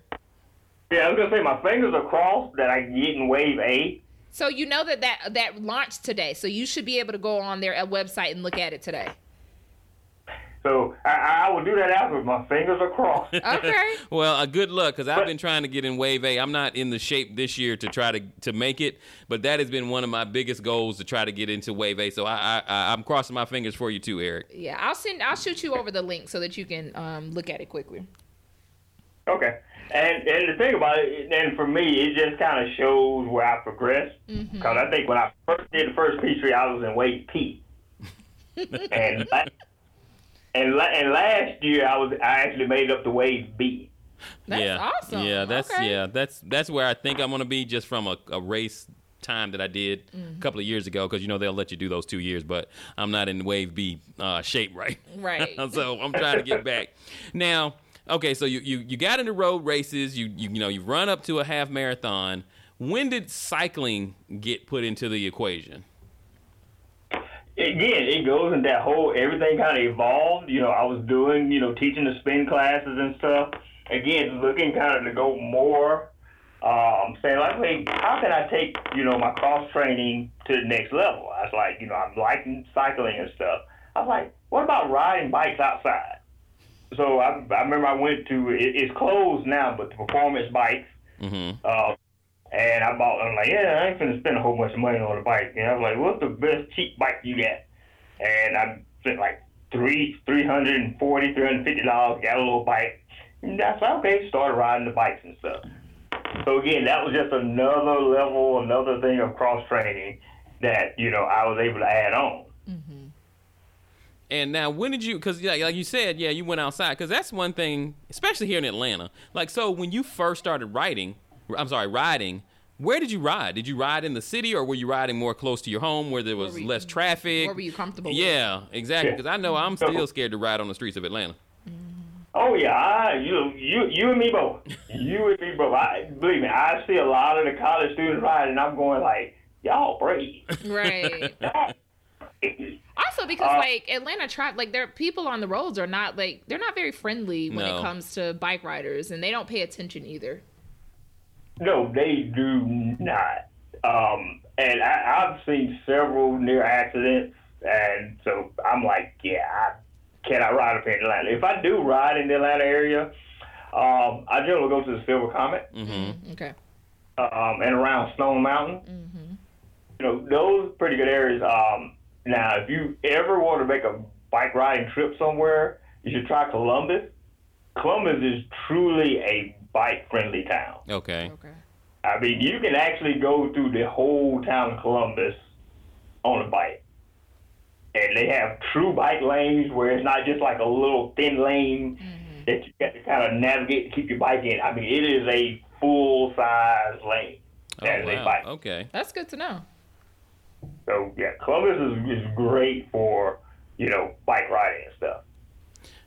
Yeah, I was going to say my fingers are crossed that I can get in wave A. So you know that, that that launched today. So you should be able to go on their uh, website and look at it today. So I, I will do that after my fingers are crossed. Okay. Well, uh, good luck because I've been trying to get in Wave A. I'm not in the shape this year to try to to make it, but that has been one of my biggest goals to try to get into Wave A. So I, I, I I'm crossing my fingers for you too, Eric. yeah, I'll send. I'll shoot you over the link so that you can um, look at it quickly. Okay. And and the thing about it, and for me, it just kind of shows where I progressed. Because I think when I first did the first Peachtree, I was in weight P. and la- and la- and last year, I was I actually made up to weight B. That's yeah. awesome. Yeah, that's Okay. yeah, that's that's where I think I'm gonna be just from a, a race time that I did a couple of years ago because you know they'll let you do those two years, but I'm not in Wave B uh, shape right. Right. so I'm trying to get back. Now, okay, so you, you you got into road races, you you you know you've run up to a half marathon. When did cycling get put into the equation? Again, it goes in that whole everything kind of evolved. You know, I was doing you know teaching the spin classes and stuff. Again, looking kind of to go more. Um, saying like, wait, how can I take you know my cross training to the next level? I was like, you know, I'm liking cycling and stuff. I was like, what about riding bikes outside? So I, I remember I went to it, it's closed now, but the performance bikes. Mm-hmm. Uh, and I bought. I'm like, yeah, I ain't finna spend a whole bunch of money on a bike. And I was like, what's the best cheap bike you got? And I spent like three, three hundred and forty, three hundred fifty dollars. Got a little bike. And I said, okay, started riding the bikes and stuff. So again, that was just another level, another thing of cross training that you know I was able to add on. And now, when did you? Because like, like you said, yeah, you went outside. Because that's one thing, especially here in Atlanta. Like, so when you first started riding, I'm sorry, riding. Where did you ride? Did you ride in the city, or were you riding more close to your home, where there was were you- less traffic? Where were you comfortable? with? Yeah, exactly. Yeah. Because I know I'm still scared to ride on the streets of Atlanta. Oh yeah, I, you you you and me both. You and me both. I believe me, I see a lot of the college students riding, and I'm going like, y'all brave. Right. Y'all Also, because Uh, like Atlanta traffic, like their people on the roads are not like they're not very friendly when No. it comes to bike riders, and they don't pay attention either. No, they do not. Um, and I, I've seen several near accidents, and so I'm like, yeah, I cannot ride up here in Atlanta. If I do ride in the Atlanta area, um, I generally go to the Silver Comet Mm-hmm. Okay. um, and around Stone Mountain. You know, those pretty good areas. Um, now, if you ever want to make a bike riding trip somewhere, you should try Columbus. Columbus is truly a bike friendly town. Okay. Okay. I mean, you can actually go through the whole town of Columbus on a bike. And they have true bike lanes where it's not just like a little thin lane mm-hmm. that you got to kind of navigate to keep your bike in. I mean, it is a full size lane. Oh wow. bike. Okay. That's good to know. So yeah, Columbus is, is great for you know bike riding and stuff.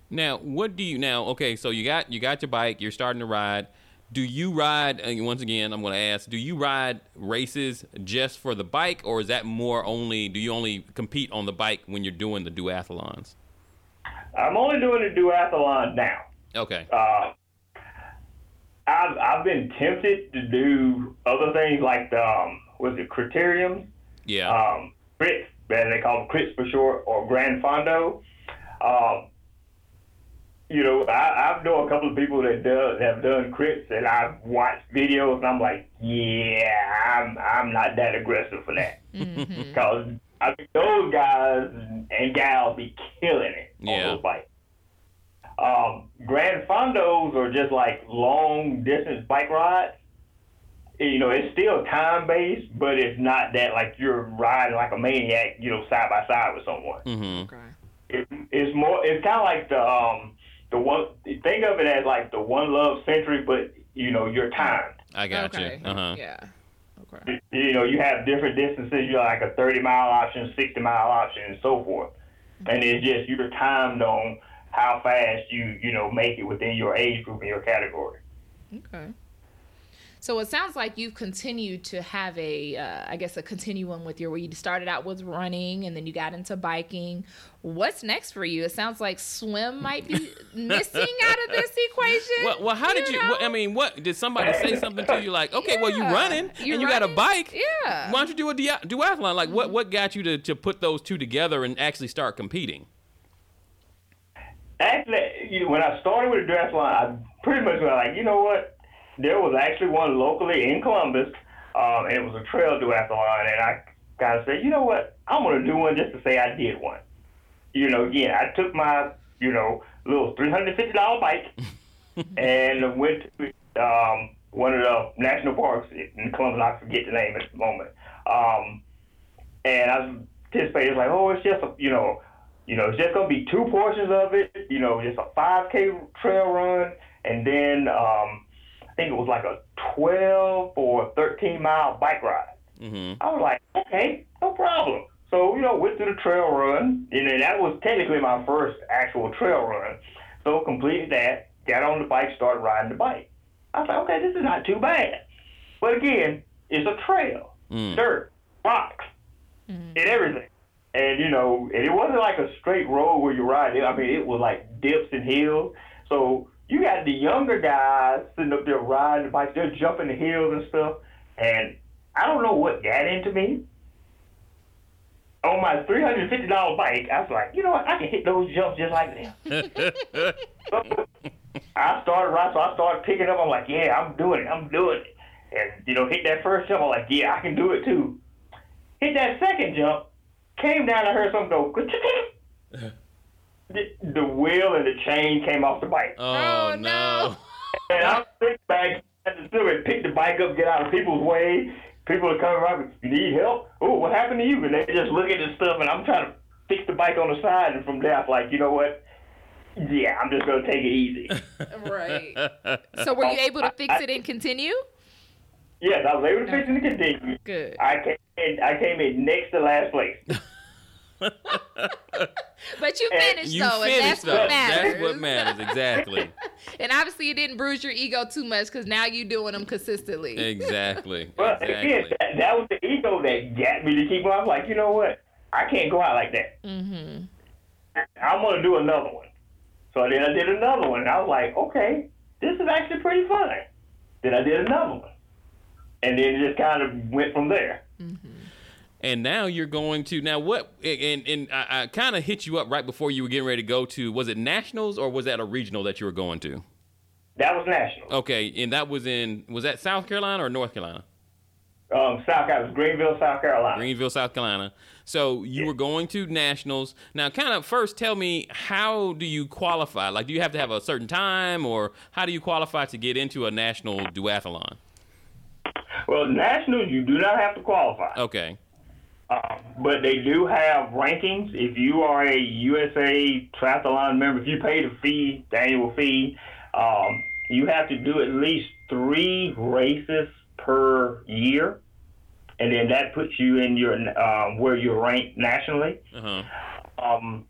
Now, what do you now? Okay, so you got you got your bike. You're starting to ride. Do you ride? Once again, I'm going to ask: Do you ride races just for the bike, or is that more only? Do you only compete on the bike when you're doing the duathlons? I'm only doing the duathlon now. Okay. Uh, I've I've been tempted to do other things like the um, was it criteriums, Yeah. um, crits, as they call them crits for short, or Grand Fondo. Um, you know, I, I've known a couple of people that do, that have done crits, and I've watched videos, and I'm like, yeah, I'm I'm not that aggressive for that because I mean, those guys and gals be killing it on Yeah. those bikes. Um, Grand Fondos are just like long distance bike rides. You know, it's still time based, but it's not that like you're riding like a maniac, you know, side by side with someone. mm-hmm. Okay. It, it's more, it's kind of like the um, the one. Think of it as like the one love century, but you know, you're timed. I got okay. you. Uh huh. Yeah. Okay. you know, you have different distances. You have like a 30 mile option, 60 mile option, and so forth. And it's just you're timed on how fast you, you know, make it within your age group and your category. Okay. So it sounds like you've continued to have a, uh, I guess, a continuum with your where you started out with running and then you got into biking. What's next for you? It sounds like swim might be missing out of this equation. Well, well, how did you? know? What, I mean, what did somebody say something to you like? Okay, well, you Yeah. running You and you got a bike. Yeah. Why don't you do a dia- duathlon? Like, what what got you to to put those two together and actually start competing? Actually, you know, when I started with the duathlon, I pretty much was like, you know what? There was actually one locally in Columbus, um, and it was a trail duathlon, and I kind of said, you know what? I'm going to do one just to say I did one. You know, again, I took my, you know, little $350 bike and went to um, one of the national parks in Columbus. I forget the name at the moment. Um, and I was anticipating, it's like, oh, it's just, a, you know, you know, it's just gonna be two portions of it. You know, just a 5K trail run, and then um, think it was like a 12 or 13 mile bike ride. Mm-hmm. I was like, okay, no problem. So, you know, went through the trail run, and then that was technically my first actual trail run. So completed that, got on the bike, started riding the bike. I was like, okay, this is not too bad. But again, it's a trail, Mm. dirt, rocks, and everything. And you know, and it wasn't like a straight road where you ride. I mean, it was like dips and hills. So you got the younger guys sitting up there riding the bikes. They're jumping the hills and stuff. And I don't know what got into me. On my three hundred fifty dollar bike, I was like, you know what? I can hit those jumps just like them. So I started right, so I started picking up. I'm like, yeah, I'm doing it. I'm doing it. And you know, hit that first jump. I'm like, yeah, I can do it too. Hit that second jump. Came down. I heard something go. the, the wheel and the chain came off the bike. oh, Oh, no. no. And I'm sitting back and pick the bike up, get out of people's way. People are coming around. You need help? Oh, what happened to you? And they just look at this stuff, and I'm trying to fix the bike on the side. And from there, I'm like, you know what? Yeah, I'm just gonna take it easy. Right. So were you able to fix it and continue? yes, I was able to fix it and continue. Good. I came, in, I came in next to last place. But you finished you though, and that's though. what matters. That's what matters exactly. and obviously, it didn't bruise your ego too much because now you're doing them consistently. Exactly. But again, that, that was the ego that got me to keep going. I was like, you know what? I can't go out like that. Mm-hmm. I'm gonna do another one. So then I did another one, and I was like, okay, this is actually pretty fun. Then I did another one, and then it just kind of went from there. And now you're going to now what? And and I, I kind of hit you up right before you were getting ready to go to. Was it nationals or was that a regional that you were going to? That was national. Okay, and that was in was that South Carolina or North Carolina? Um, South Carolina, Greenville, South Carolina. Greenville, South Carolina. So you were going to nationals. Now, kind of first, tell me how do you qualify? Like, do you have to have a certain time, or how do you qualify to get into a national duathlon? Well, nationals, you do not have to qualify. Okay. Um, but they do have rankings. If you are a USA Triathlon member, if you pay the fee, the annual fee, um, you have to do at least three races per year and then that puts you in your um, where you're ranked nationally. Uh-huh. Um,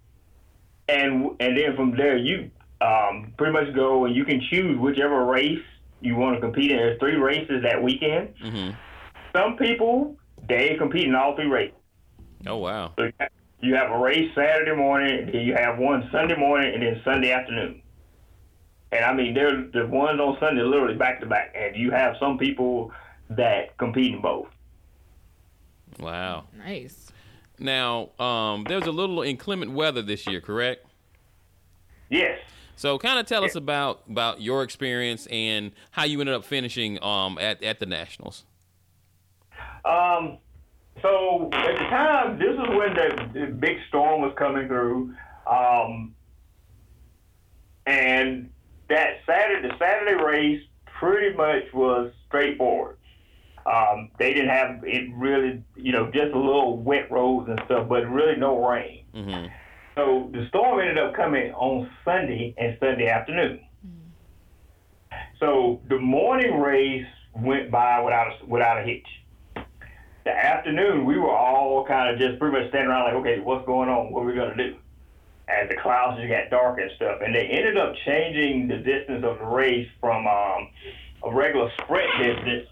and and then from there you um, pretty much go and you can choose whichever race you want to compete in. There's three races that weekend. Mm-hmm. Some people they compete in all three races. Oh wow. So you have a race Saturday morning, then you have one Sunday morning, and then Sunday afternoon. And I mean, they're the ones on Sunday literally back to back, and you have some people that compete in both. Wow. Nice. Now, um, there's a little inclement weather this year, correct? Yes. So, kind of tell us about about your experience and how you ended up finishing um, at at the nationals. Um, so at the time, this is when the, the big storm was coming through, um, and that Saturday, the Saturday race, pretty much was straightforward. Um, they didn't have it really, you know, just a little wet roads and stuff, but really no rain. Mm-hmm. So the storm ended up coming on Sunday and Sunday afternoon. So the morning race went by without a, without a hitch. The afternoon, we were all kind of just pretty much standing around like, okay, what's going on? What are we gonna do? As the clouds just got dark and stuff, and they ended up changing the distance of the race from um, a regular sprint distance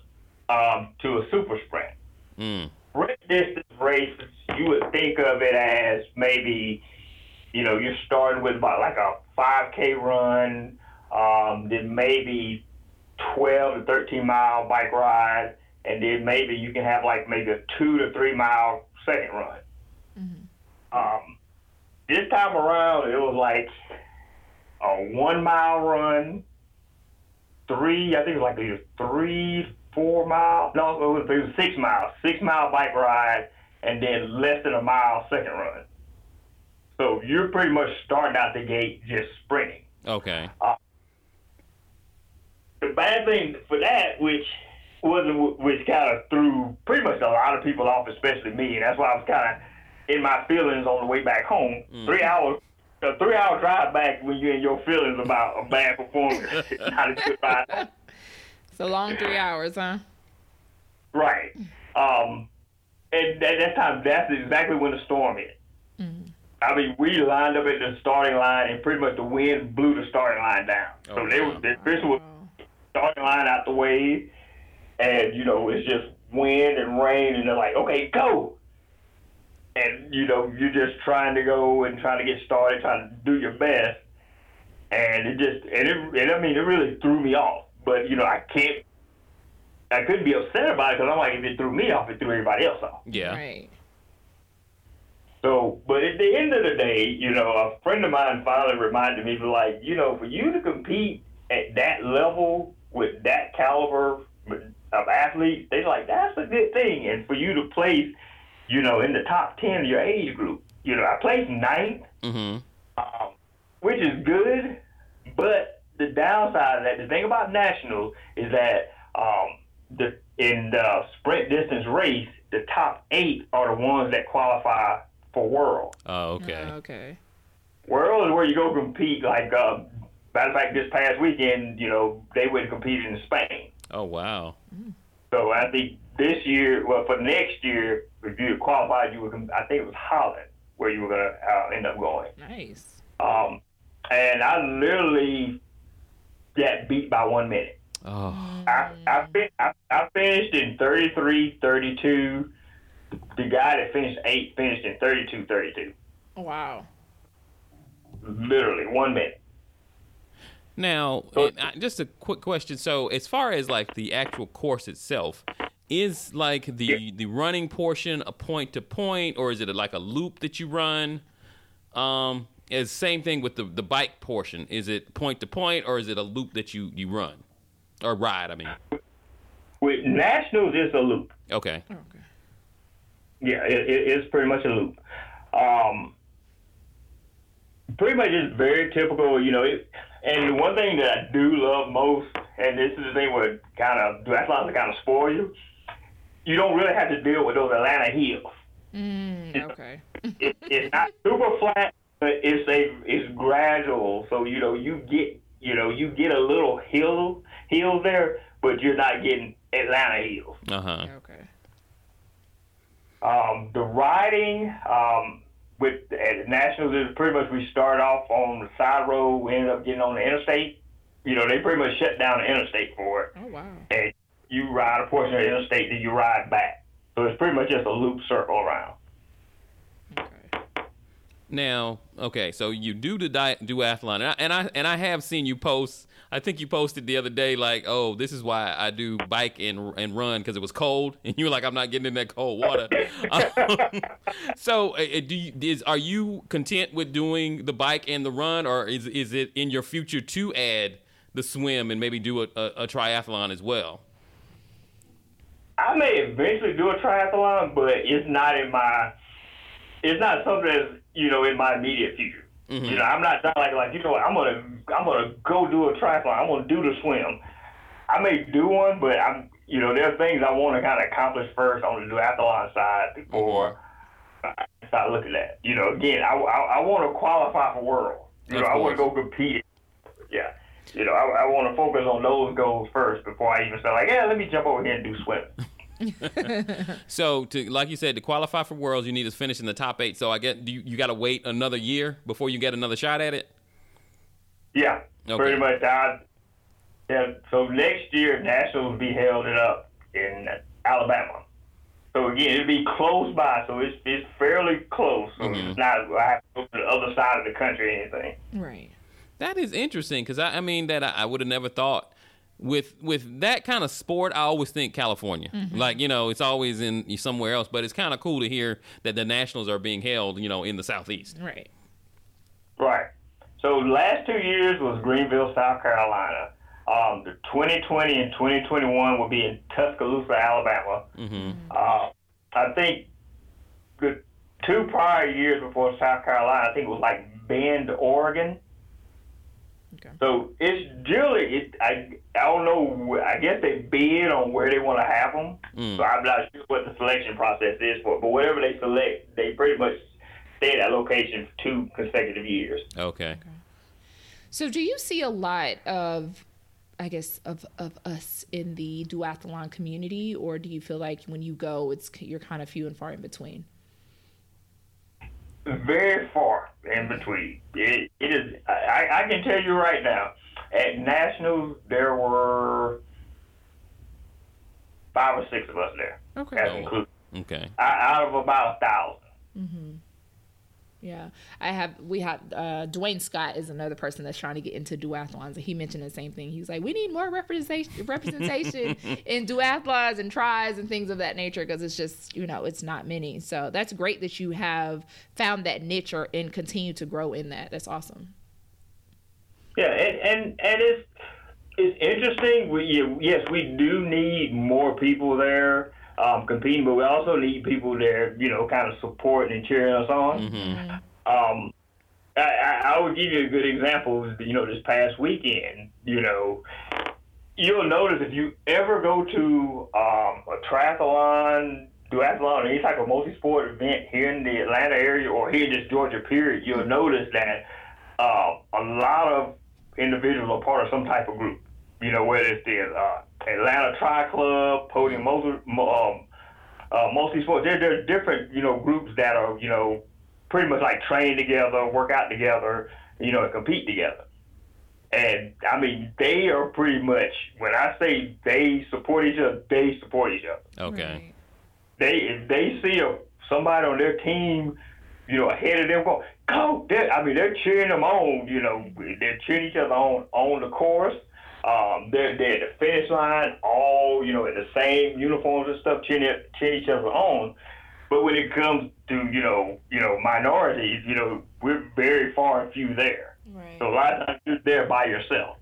um, to a super sprint. Mm. Sprint distance races, you would think of it as maybe, you know, you're starting with about like a 5K run, um, then maybe 12 to 13 mile bike ride, and then maybe you can have like maybe a two to three mile second run. Um, this time around, it was like a one mile run, three, I think it was like either three, four mile, no, it was, it was six miles, six mile bike ride, and then less than a mile second run. So you're pretty much starting out the gate just sprinting. Okay. The bad thing for that, which wasn't, which kind of threw pretty much a lot of people off, especially me, and that's why I was kind of in my feelings on the way back home. Three hours, a three hour drive back when you're in your feelings about a bad performance, not a good ride. It's a long three hours, huh? Right. Um, and at that time, that's exactly when the storm hit. I mean, we lined up at the starting line, and pretty much the wind blew the starting line down. so Oh, they wow. was the official was starting line out the way, and you know it's just wind and rain, and they're like, "Okay, go." And you know you're just trying to go and trying to get started, trying to do your best, and it just and it and I mean it really threw me off. But you know I can't, I couldn't be upset about it because I'm like if it threw me off, it threw everybody else off. Yeah. Right. So, but at the end of the day, you know, a friend of mine finally reminded me, like, you know, for you to compete at that level with that caliber of athletes, they like that's a good thing, and for you to place, you know, in the top ten of your age group, you know, I placed ninth, Mm-hmm. um, which is good, but the downside of that, the thing about nationals is that um, the in the sprint distance race, the top eight are the ones that qualify for world. Oh, okay. Oh, okay. World is where you go compete. Like, uh, matter of fact, this past weekend, you know, they went and competed in Spain. Oh, wow. So I think this year, well, for next year, if you qualified, you were. I think it was Holland where you were gonna uh, end up going. Nice. Um, and I literally got beat by one minute. Oh, I, I, fin- I, I finished in 33 32. The guy that finished eight finished in 32 32. Wow. Literally one minute. Now, and I- just a quick question. So, as far as like the actual course itself, is like the the running portion a point to point, or is it like a loop that you run? Um, is same thing with the the bike portion. Is it point to point, or is it a loop that you you run or ride? I mean, With nationals, it's a loop. okay, Okay. Yeah, it, it, it's pretty much a loop. Um, pretty much it's very typical, you know. It, and the one thing that I do love most, and this is the thing where kind of duathlons kind of spoil you, you don't really have to deal with those Atlanta hills. Mm, okay. It, it's not super flat, but it's a it's gradual. So you know you get you know you get a little hill hills there, but you're not getting Atlanta hills. uh huh. Okay. Um, the riding um, with at the Nationals is pretty much we start off on the side road, we end up getting on the interstate. You know, they pretty much shut down the interstate for it. Oh wow. And you ride a portion of the interstate, then you ride back. So it's pretty much just a loop circle around. Now, okay, so you do the di- duathlon, and I, and I and I have seen you post. I think you posted the other day, like, "Oh, this is why I do bike and and run because it was cold," and you were like, "I'm not getting in that cold water." so, uh, do you is are you content with doing the bike and the run, or is is it in your future to add the swim and maybe do a, a, a triathlon as well? I may eventually do a triathlon, but it's not in my. It's not something that's you know in my immediate future. Mm-hmm. You know, I'm not like like you know what, I'm gonna I'm gonna go do a triathlon. I'm gonna do the swim. I may do one, but I'm you know there are things I want to kind of accomplish first on the duathlon side before I start looking at. You know, again, I I, I want to qualify for world. You Of know, I want to go compete. Yeah. You know, I, I want to focus on those goals first before I even start like, yeah, let me jump over here and do swimming. So, to like you said, to qualify for Worlds, you need to finish in the top eight. So, I get do you, you got to wait another year before you get another shot at it. Yeah, Okay. pretty much. I, yeah, so next year, Nationals will be held it up in Alabama. So again, it'll be close by, so it's it's fairly close. So Mhm. it's not I have to go to the other side of the country or anything. Right. That is interesting because I, I mean that I, I would have never thought with with that kind of sport. I always think California, like you know, it's always in somewhere else. But it's kind of cool to hear that the nationals are being held, you know, in the southeast. Right. Right. So last two years was Greenville, South Carolina. Um, the 2020 and 2021 will be in Tuscaloosa, Alabama. hmm Uh, I think the two prior years before South Carolina, I think it was like Bend, Oregon. Okay. So it's generally, it, I I don't know. I guess they bid on where they want to have them. Mm. So I'm not sure what the selection process is for. But whatever they select, they pretty much stay at that location for two consecutive years. Okay. So, do you see a lot of, I guess, of of us in the duathlon community, or do you feel like when you go, it's you're kind of few and far in between? Very far in between. It, it is. I, I can tell you right now, at nationals there were five or six of us there. Okay. That's included. Okay. Out of about a thousand. Mm-hmm. Yeah, I have. We have uh, Dwayne Scott is another person that's trying to get into duathlons, and he mentioned the same thing. He was like, "We need more representation, representation in duathlons and tries and things of that nature because it's just you know it's not many." So that's great that you have found that niche or and continue to grow in that. That's awesome. Yeah, and and, and it's it's interesting. We yes, we do need more people there um, competing, but we also need people there, you know, kind of supporting and cheering us on. hmm Um, I, I, I would give you a good example. You know, this past weekend, you know, you'll notice if you ever go to um, a triathlon, duathlon, or any type of multi-sport event here in the Atlanta area or here in this Georgia period, you'll notice that uh, a lot of individuals are part of some type of group. You know, whether it's the uh, Atlanta Tri Club, Podium multi, um, uh, multi-sport, there, there are different, you know, groups that are, you know, pretty much like train together, work out together, you know, and compete together. And I mean, they are pretty much when I say they support each other, they support each other. Okay. They if they see a somebody on their team, you know, ahead of them, go go. I mean, they're cheering them on. You know, they're cheering each other on on the course. Um, they're they're at the finish line, all you know, in the same uniforms and stuff, cheering cheering each other on. But when it comes to you know you know minorities, you know, we're very far and few there. Right. So a lot of times you're there by yourself.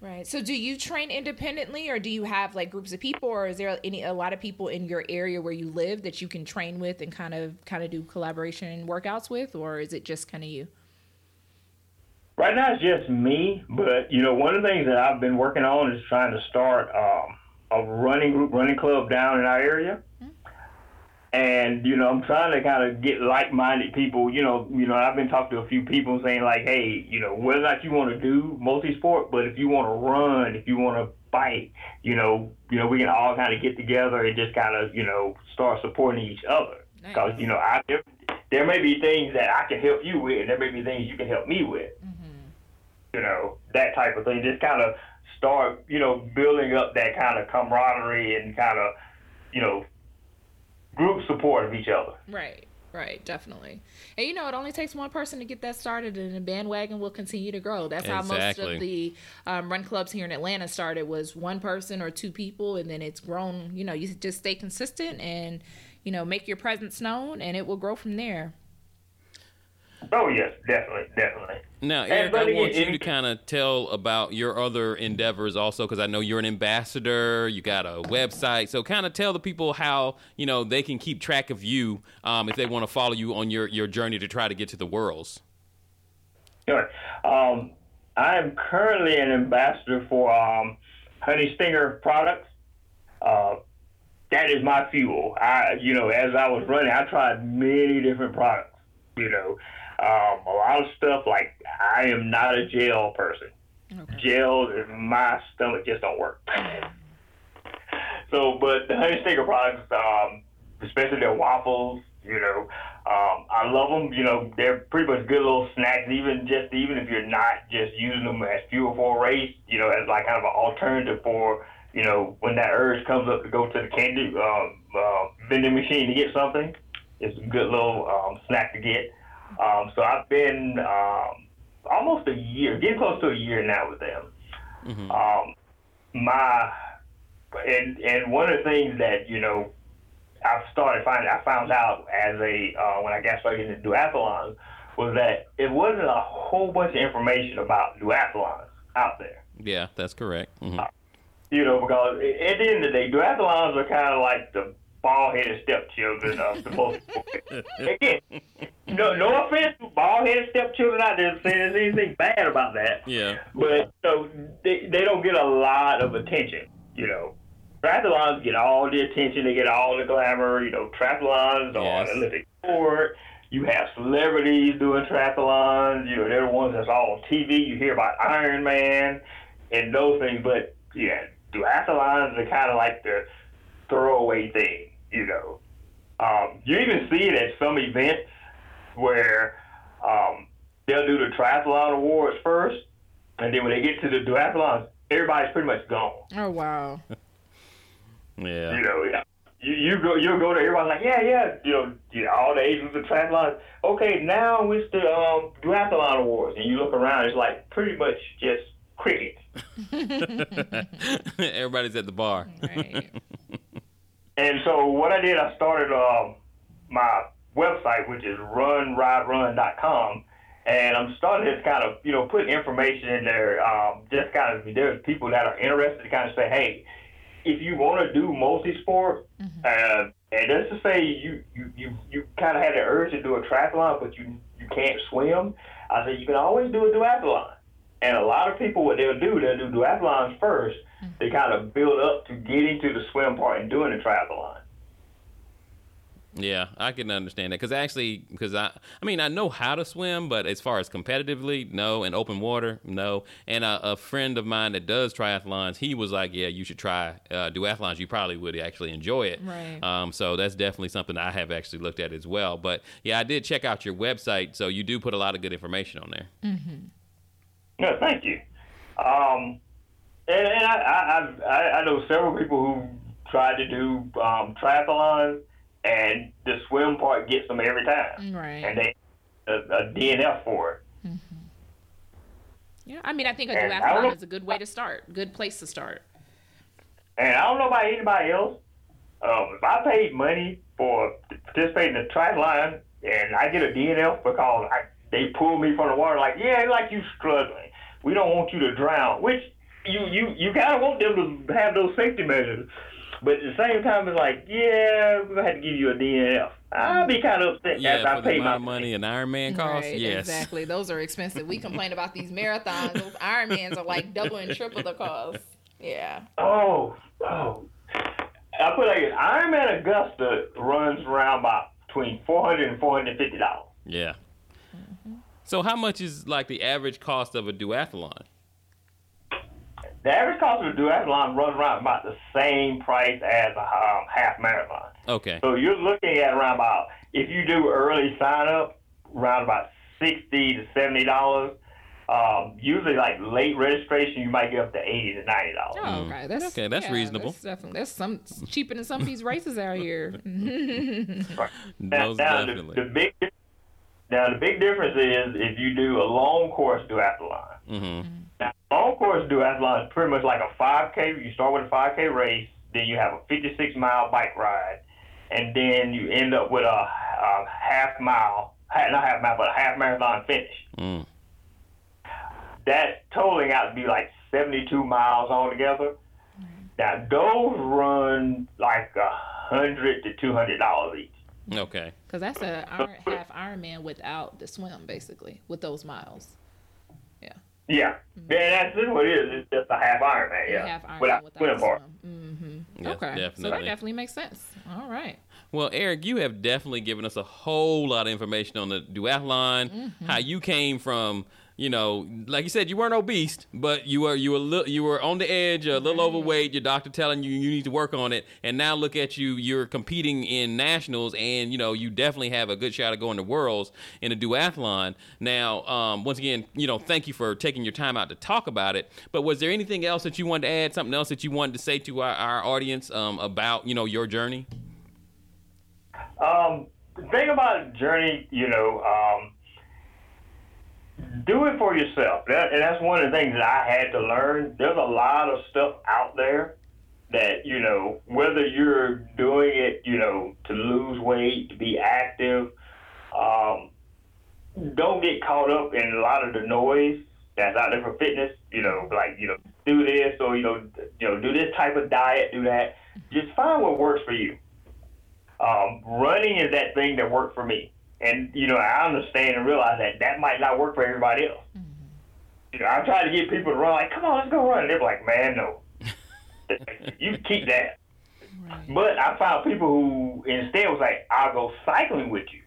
Right. So do you train independently or do you have like groups of people or is there any a lot of people in your area where you live that you can train with and kind of kind of do collaboration workouts with or is it just kind of you? Right now it's just me, but you know one of the things that I've been working on is trying to start um, a running group, running club down in our area. And you know I'm trying to kind of get like-minded people. You know, you know I've been talking to a few people saying like, hey, you know whether or not you want to do multi-sport, but if you want to run, if you want to fight, you know, you know, we can all kind of get together and just kind of, you know, start supporting each other. Because Nice. you know, I there, there may be things that I can help you with, and there may be things you can help me with. You know, that type of thing. Just kind of start, you know, building up that kind of camaraderie and kind of, you know, group support of each other. Right, right, definitely. And you know, it only takes one person to get that started, and the bandwagon will continue to grow. That's how most of the um, run clubs here in Atlanta started was one person or two people, and then it's grown. You know, you just stay consistent and you know make your presence known, and it will grow from there. Oh yes, definitely, definitely. Now, Eric, I want you to kind of tell about your other endeavors also, because I know you're an ambassador. You got a website, so kind of tell the people how you know they can keep track of you um, if they want to follow you on your your journey to try to get to the worlds. Sure. Um, I am currently an ambassador for um, Honey Stinger products. Uh, that is my fuel. I, you know, as I was running, I tried many different products. You know, um, a lot of stuff like I am not a gel person. Gels in my stomach just don't work. so, but the Honey Stinger products, um, especially their waffles, you know, um, I love them. You know, they're pretty much good little snacks. Even just even if you're not just using them as fuel for a race, you know, as like kind of an alternative for you know when that urge comes up to go to the candy um, uh, vending machine to get something. It's a good little um, snack to get. Um, so I've been um, almost a year, getting close to a year now with them. Um, my and and one of the things that you know I started finding, I found out as a uh, when I got started into duathlons was that it wasn't a whole bunch of information about duathlons out there. Yeah, that's correct. hmm You know, because at the end of the day, duathlons are kind of like the bald-headed stepchildren of supposed uh, to. Again, no, no offense to bald-headed stepchildren out there saying there's anything bad about that. Yeah. But so they they don't get a lot of attention, you know. Triathlons get all the attention, they get all the glamour, you know, triathlons Yes. on Olympic sport. You have celebrities doing triathlons, you know, they're the ones that's all on TV. You hear about Iron Man and those things, but yeah, duathlons are kind of like the throwaway thing, you know. Um, you even see it at some events where um, they'll do the triathlon awards first, and then when they get to the duathlons, everybody's pretty much gone. Oh wow. Yeah. You know, yeah. You, you go, you'll go to everybody's like, yeah, yeah, you know, you know, all the Asians of triathlon. Okay, now it's the um, duathlon awards, and you look around, it's like pretty much just crickets. Everybody's at the bar. Right. And so what I did, I started um, my website, which is runriderun.com, and I'm starting to kind of, you know, put information in there. Um, just kind of, there's people that are interested to kind of say, hey, if you want to do multi-sport, uh, and let's say you, you, you, you kind of had the urge to do a triathlon, but you, you can't swim, I said, you can always do a duathlon. And a lot of people, what they'll do, they'll do duathlons first. They kind of build up to getting to the swim part and doing the triathlon. Yeah, I can understand that because actually, because I, I mean, I know how to swim, but as far as competitively, no, and open water, no. And a, a friend of mine that does triathlons, he was like, "Yeah, you should try uh, duathlons. You probably would actually enjoy it." Right. Um, so that's definitely something I have actually looked at as well. But yeah, I did check out your website, so you do put a lot of good information on there. No, thank you. Um, and and I, I, I, I know several people who tried to do um, triathlons, and the swim part gets them every time, Right. and they a, a DNF for it. Yeah, I mean, I think a And I know- duathlon is a good way to start. Good place to start. And I don't know about anybody else. Um, if I paid money for to participate in a triathlon and I get a DNF because I, they pull me from the water, like, yeah, like you struggling. We don't want you to drown, which you, you, you kind of want them to have those safety measures. But at the same time, it's like, yeah, we're going to have to give you a DNF. I'll be kind of upset Yeah, after I for the pay my of money an Iron Man costs. Right, yes. exactly. Those are expensive. We complain about these marathons. Those Ironmans are like double and triple the cost. Yeah. Oh, oh. I put like this, Ironman Augusta runs around about between 400 and 450 dollars. Yeah. So how much is like the average cost of a duathlon? the average cost of a duathlon runs around about the same price as a um, half marathon. Okay. So you're looking at around about if you do early sign up, around about sixty to seventy dollars. Um, usually, like late registration, you might get up to eighty to ninety dollars. Oh, okay. That's Okay, that's reasonable. That's definitely that's some cheaper than some of these races out here. Now, Most now the, definitely. the big now the big difference is if you do a long course duathlon. Mm-hmm. Now, long course duathlon is pretty much like a 5K. You start with a 5K race, then you have a 56 mile bike ride, and then you end up with a, a half mile, not half mile, but a half marathon finish. Mm. That's totaling out to be like 72 miles altogether. Now those run like a hundred to two hundred dollars each. Okay. Because that's a iron, half Ironman without the swim, basically, with those miles. Yeah. Yeah, yeah, that's just what it is. It's just a half Ironman. Yeah, Half Ironman without without swim the part. Mm-hmm. Yes, okay. So that definitely. definitely makes sense. All right. Well, Eric, you have definitely given us a whole lot of information on the duathlon, Mm-hmm. how you came from, you know, like you said, you weren't obese, but you were you were li- you were on the edge, a little overweight. Your doctor telling you you need to work on it, and now look at you, you're competing in nationals, and you know you definitely have a good shot of going to worlds in a duathlon. Now, um, once again, you know, thank you for taking your time out to talk about it. But was there anything else that you wanted to add? Something else that you wanted to say to our, our audience um, about you know your journey? Um, the thing about a journey, you know, um, do it for yourself. That, and that's one of the things that I had to learn. There's a lot of stuff out there that, you know, whether you're doing it, you know, to lose weight, to be active, um, don't get caught up in a lot of the noise that's out there for fitness. You know, like, you know, do this or, you know, you know, do this type of diet, do that. Just find what works for you um, running is that thing that worked for me. And, you know, I understand and realize that that might not work for everybody else. You know, I try to get people to run, like, come on, let's go run. And they're like, man, no. you keep that. Right. But I found people who instead was like, I'll go cycling with you.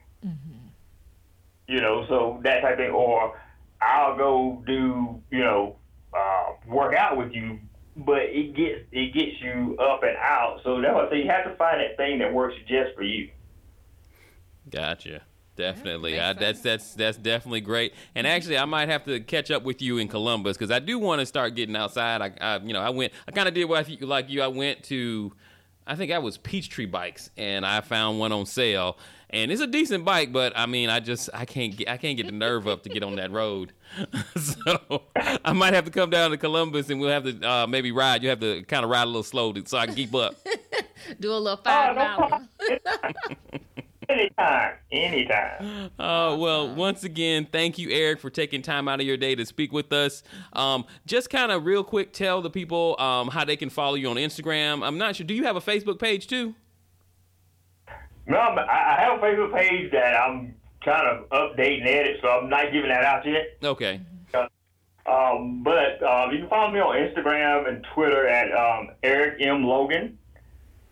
You know, so that type of thing. Or I'll go do, you know, uh, work out with you. But it gets it gets you up and out. So that's what I say. You have to find that thing that works just for you. Gotcha. Definitely. makes I, that's that's that's definitely great. And actually, I might have to catch up with you in Columbus because I do want to start getting outside. I, I you know, I went. I kind of did what I, like you. I went to, I think I was Peachtree Bikes, and I found one on sale. And it's a decent bike, but I mean, I just I can't get I can't get the nerve up to get on that road. so I might have to come down to Columbus, and we'll have to uh, maybe ride. You have to kind of ride a little slow to, so I can keep up. Do a little Oh, five no mile. anytime, anytime. Uh, well, once again, thank you, Eric, for taking time out of your day to speak with us. Um, just kind of real quick, tell the people um, how they can follow you on Instagram. I'm not sure. Do you have a Facebook page too? No, I have a Facebook page that I'm kind of updating edit, so I'm not giving that out yet. Okay. Um, but um, you can follow me on Instagram and Twitter at um, Eric M Logan.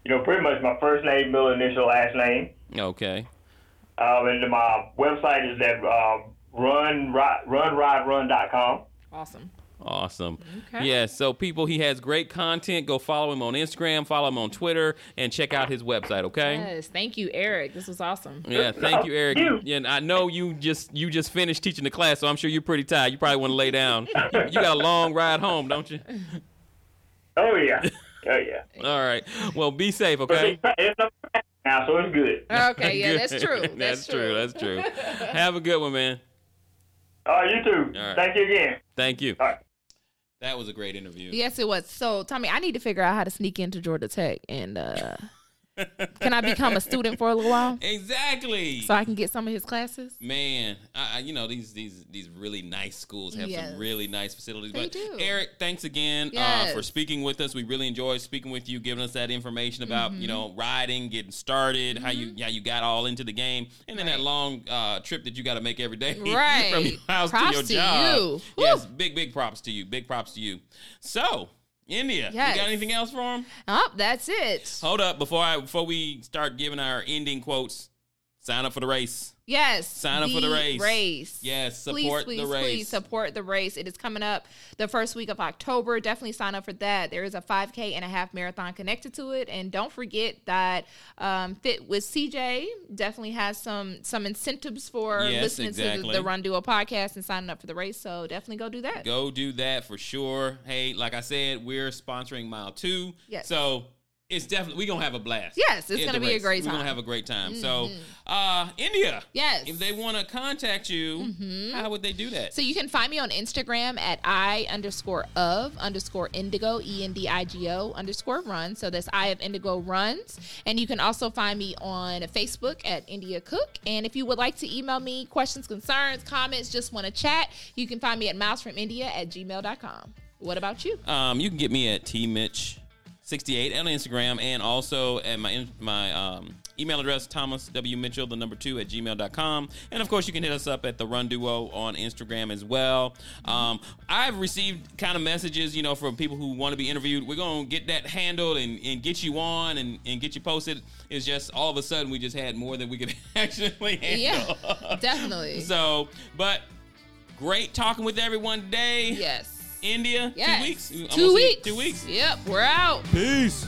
You know, pretty much my first name, middle initial, last name. Okay. Um, and my website is at um, run runriderun.com. Awesome. Awesome. Okay. Yeah. So, people, he has great content. Go follow him on Instagram, follow him on Twitter, and check out his website. Okay. Yes. Thank you, Eric. This was awesome. Yeah, thank you, Eric. You. Yeah, and I know you just you just finished teaching the class, so I'm sure you're pretty tired. You probably want to lay down. You, you got a long ride home, don't you? Oh yeah, oh yeah. All right. Well, be safe, okay? It's, it's up now, so it's good. Okay. Yeah, that's true. that's, That's, true. That's true. Have a good one, man. All right, you too. All right. Thank you again. Thank you. All right. That was a great interview. Yes, it was. So, Tommy, I need to figure out how to sneak into Georgia Tech, and uh, can I become a student for a little while Exactly. so I can get some of his classes? Man, I, you know these these these really nice schools have Yes. some really nice facilities. They but do. Eric, thanks again uh, for speaking with us. We really enjoyed speaking with you, giving us that information about Mm-hmm. you know riding, getting started, how you how you got all into the game, and then that long uh, trip that you got to make every day Right. from your house Props to your to job. you. Yes, big big props to you. Big props to you. So, India, Yes. you got anything else for him? Oh, that's it. Hold up before I before we start giving our ending quotes. sign up for the race. Yes. Sign up for the race. Race. Yes, Please, support please, the race. please support the race. It is coming up the first week of October. Definitely sign up for that. There is a 5K and a half marathon connected to it, and don't forget that um, Fit with CJ definitely has some some incentives for Yes, listening to the, the Run Duo podcast and signing up for the race. So definitely go do that. Go do that for sure. Hey, like I said, we're sponsoring Mile Two. Yes. So it's definitely we're gonna have a blast. Yes, it's gonna be a great great We're gonna. Mm-hmm. have a great time. So, uh, India. Yes. Mm-hmm. If they want to contact you, how would they do that? So you can find me on Instagram at I underscore of underscore indigo, E N D I G O underscore run. So that's I of indigo runs. And you can also find me on Facebook at India Cook. And if you would like to email me questions, concerns, comments, just want to chat, you can find me at milesfromindia at gmail.com. What about you? Um, you can get me at tmitch68 on Instagram and also at my my um, email address, Thomas W. Mitchell, the number two at gmail.com. And of course, you can hit us up at the Run Duo on Instagram as well. Um, I've received kind of messages, you know, from people who want to be interviewed. We're going to get that handled and, and get you on and, and get you posted. It's just all of a sudden we just had more than we could actually handle. Yeah, definitely. so, but great talking with everyone today. yes. India, Yes. two weeks. Two you- weeks. Two weeks. Yep, we're out. Peace.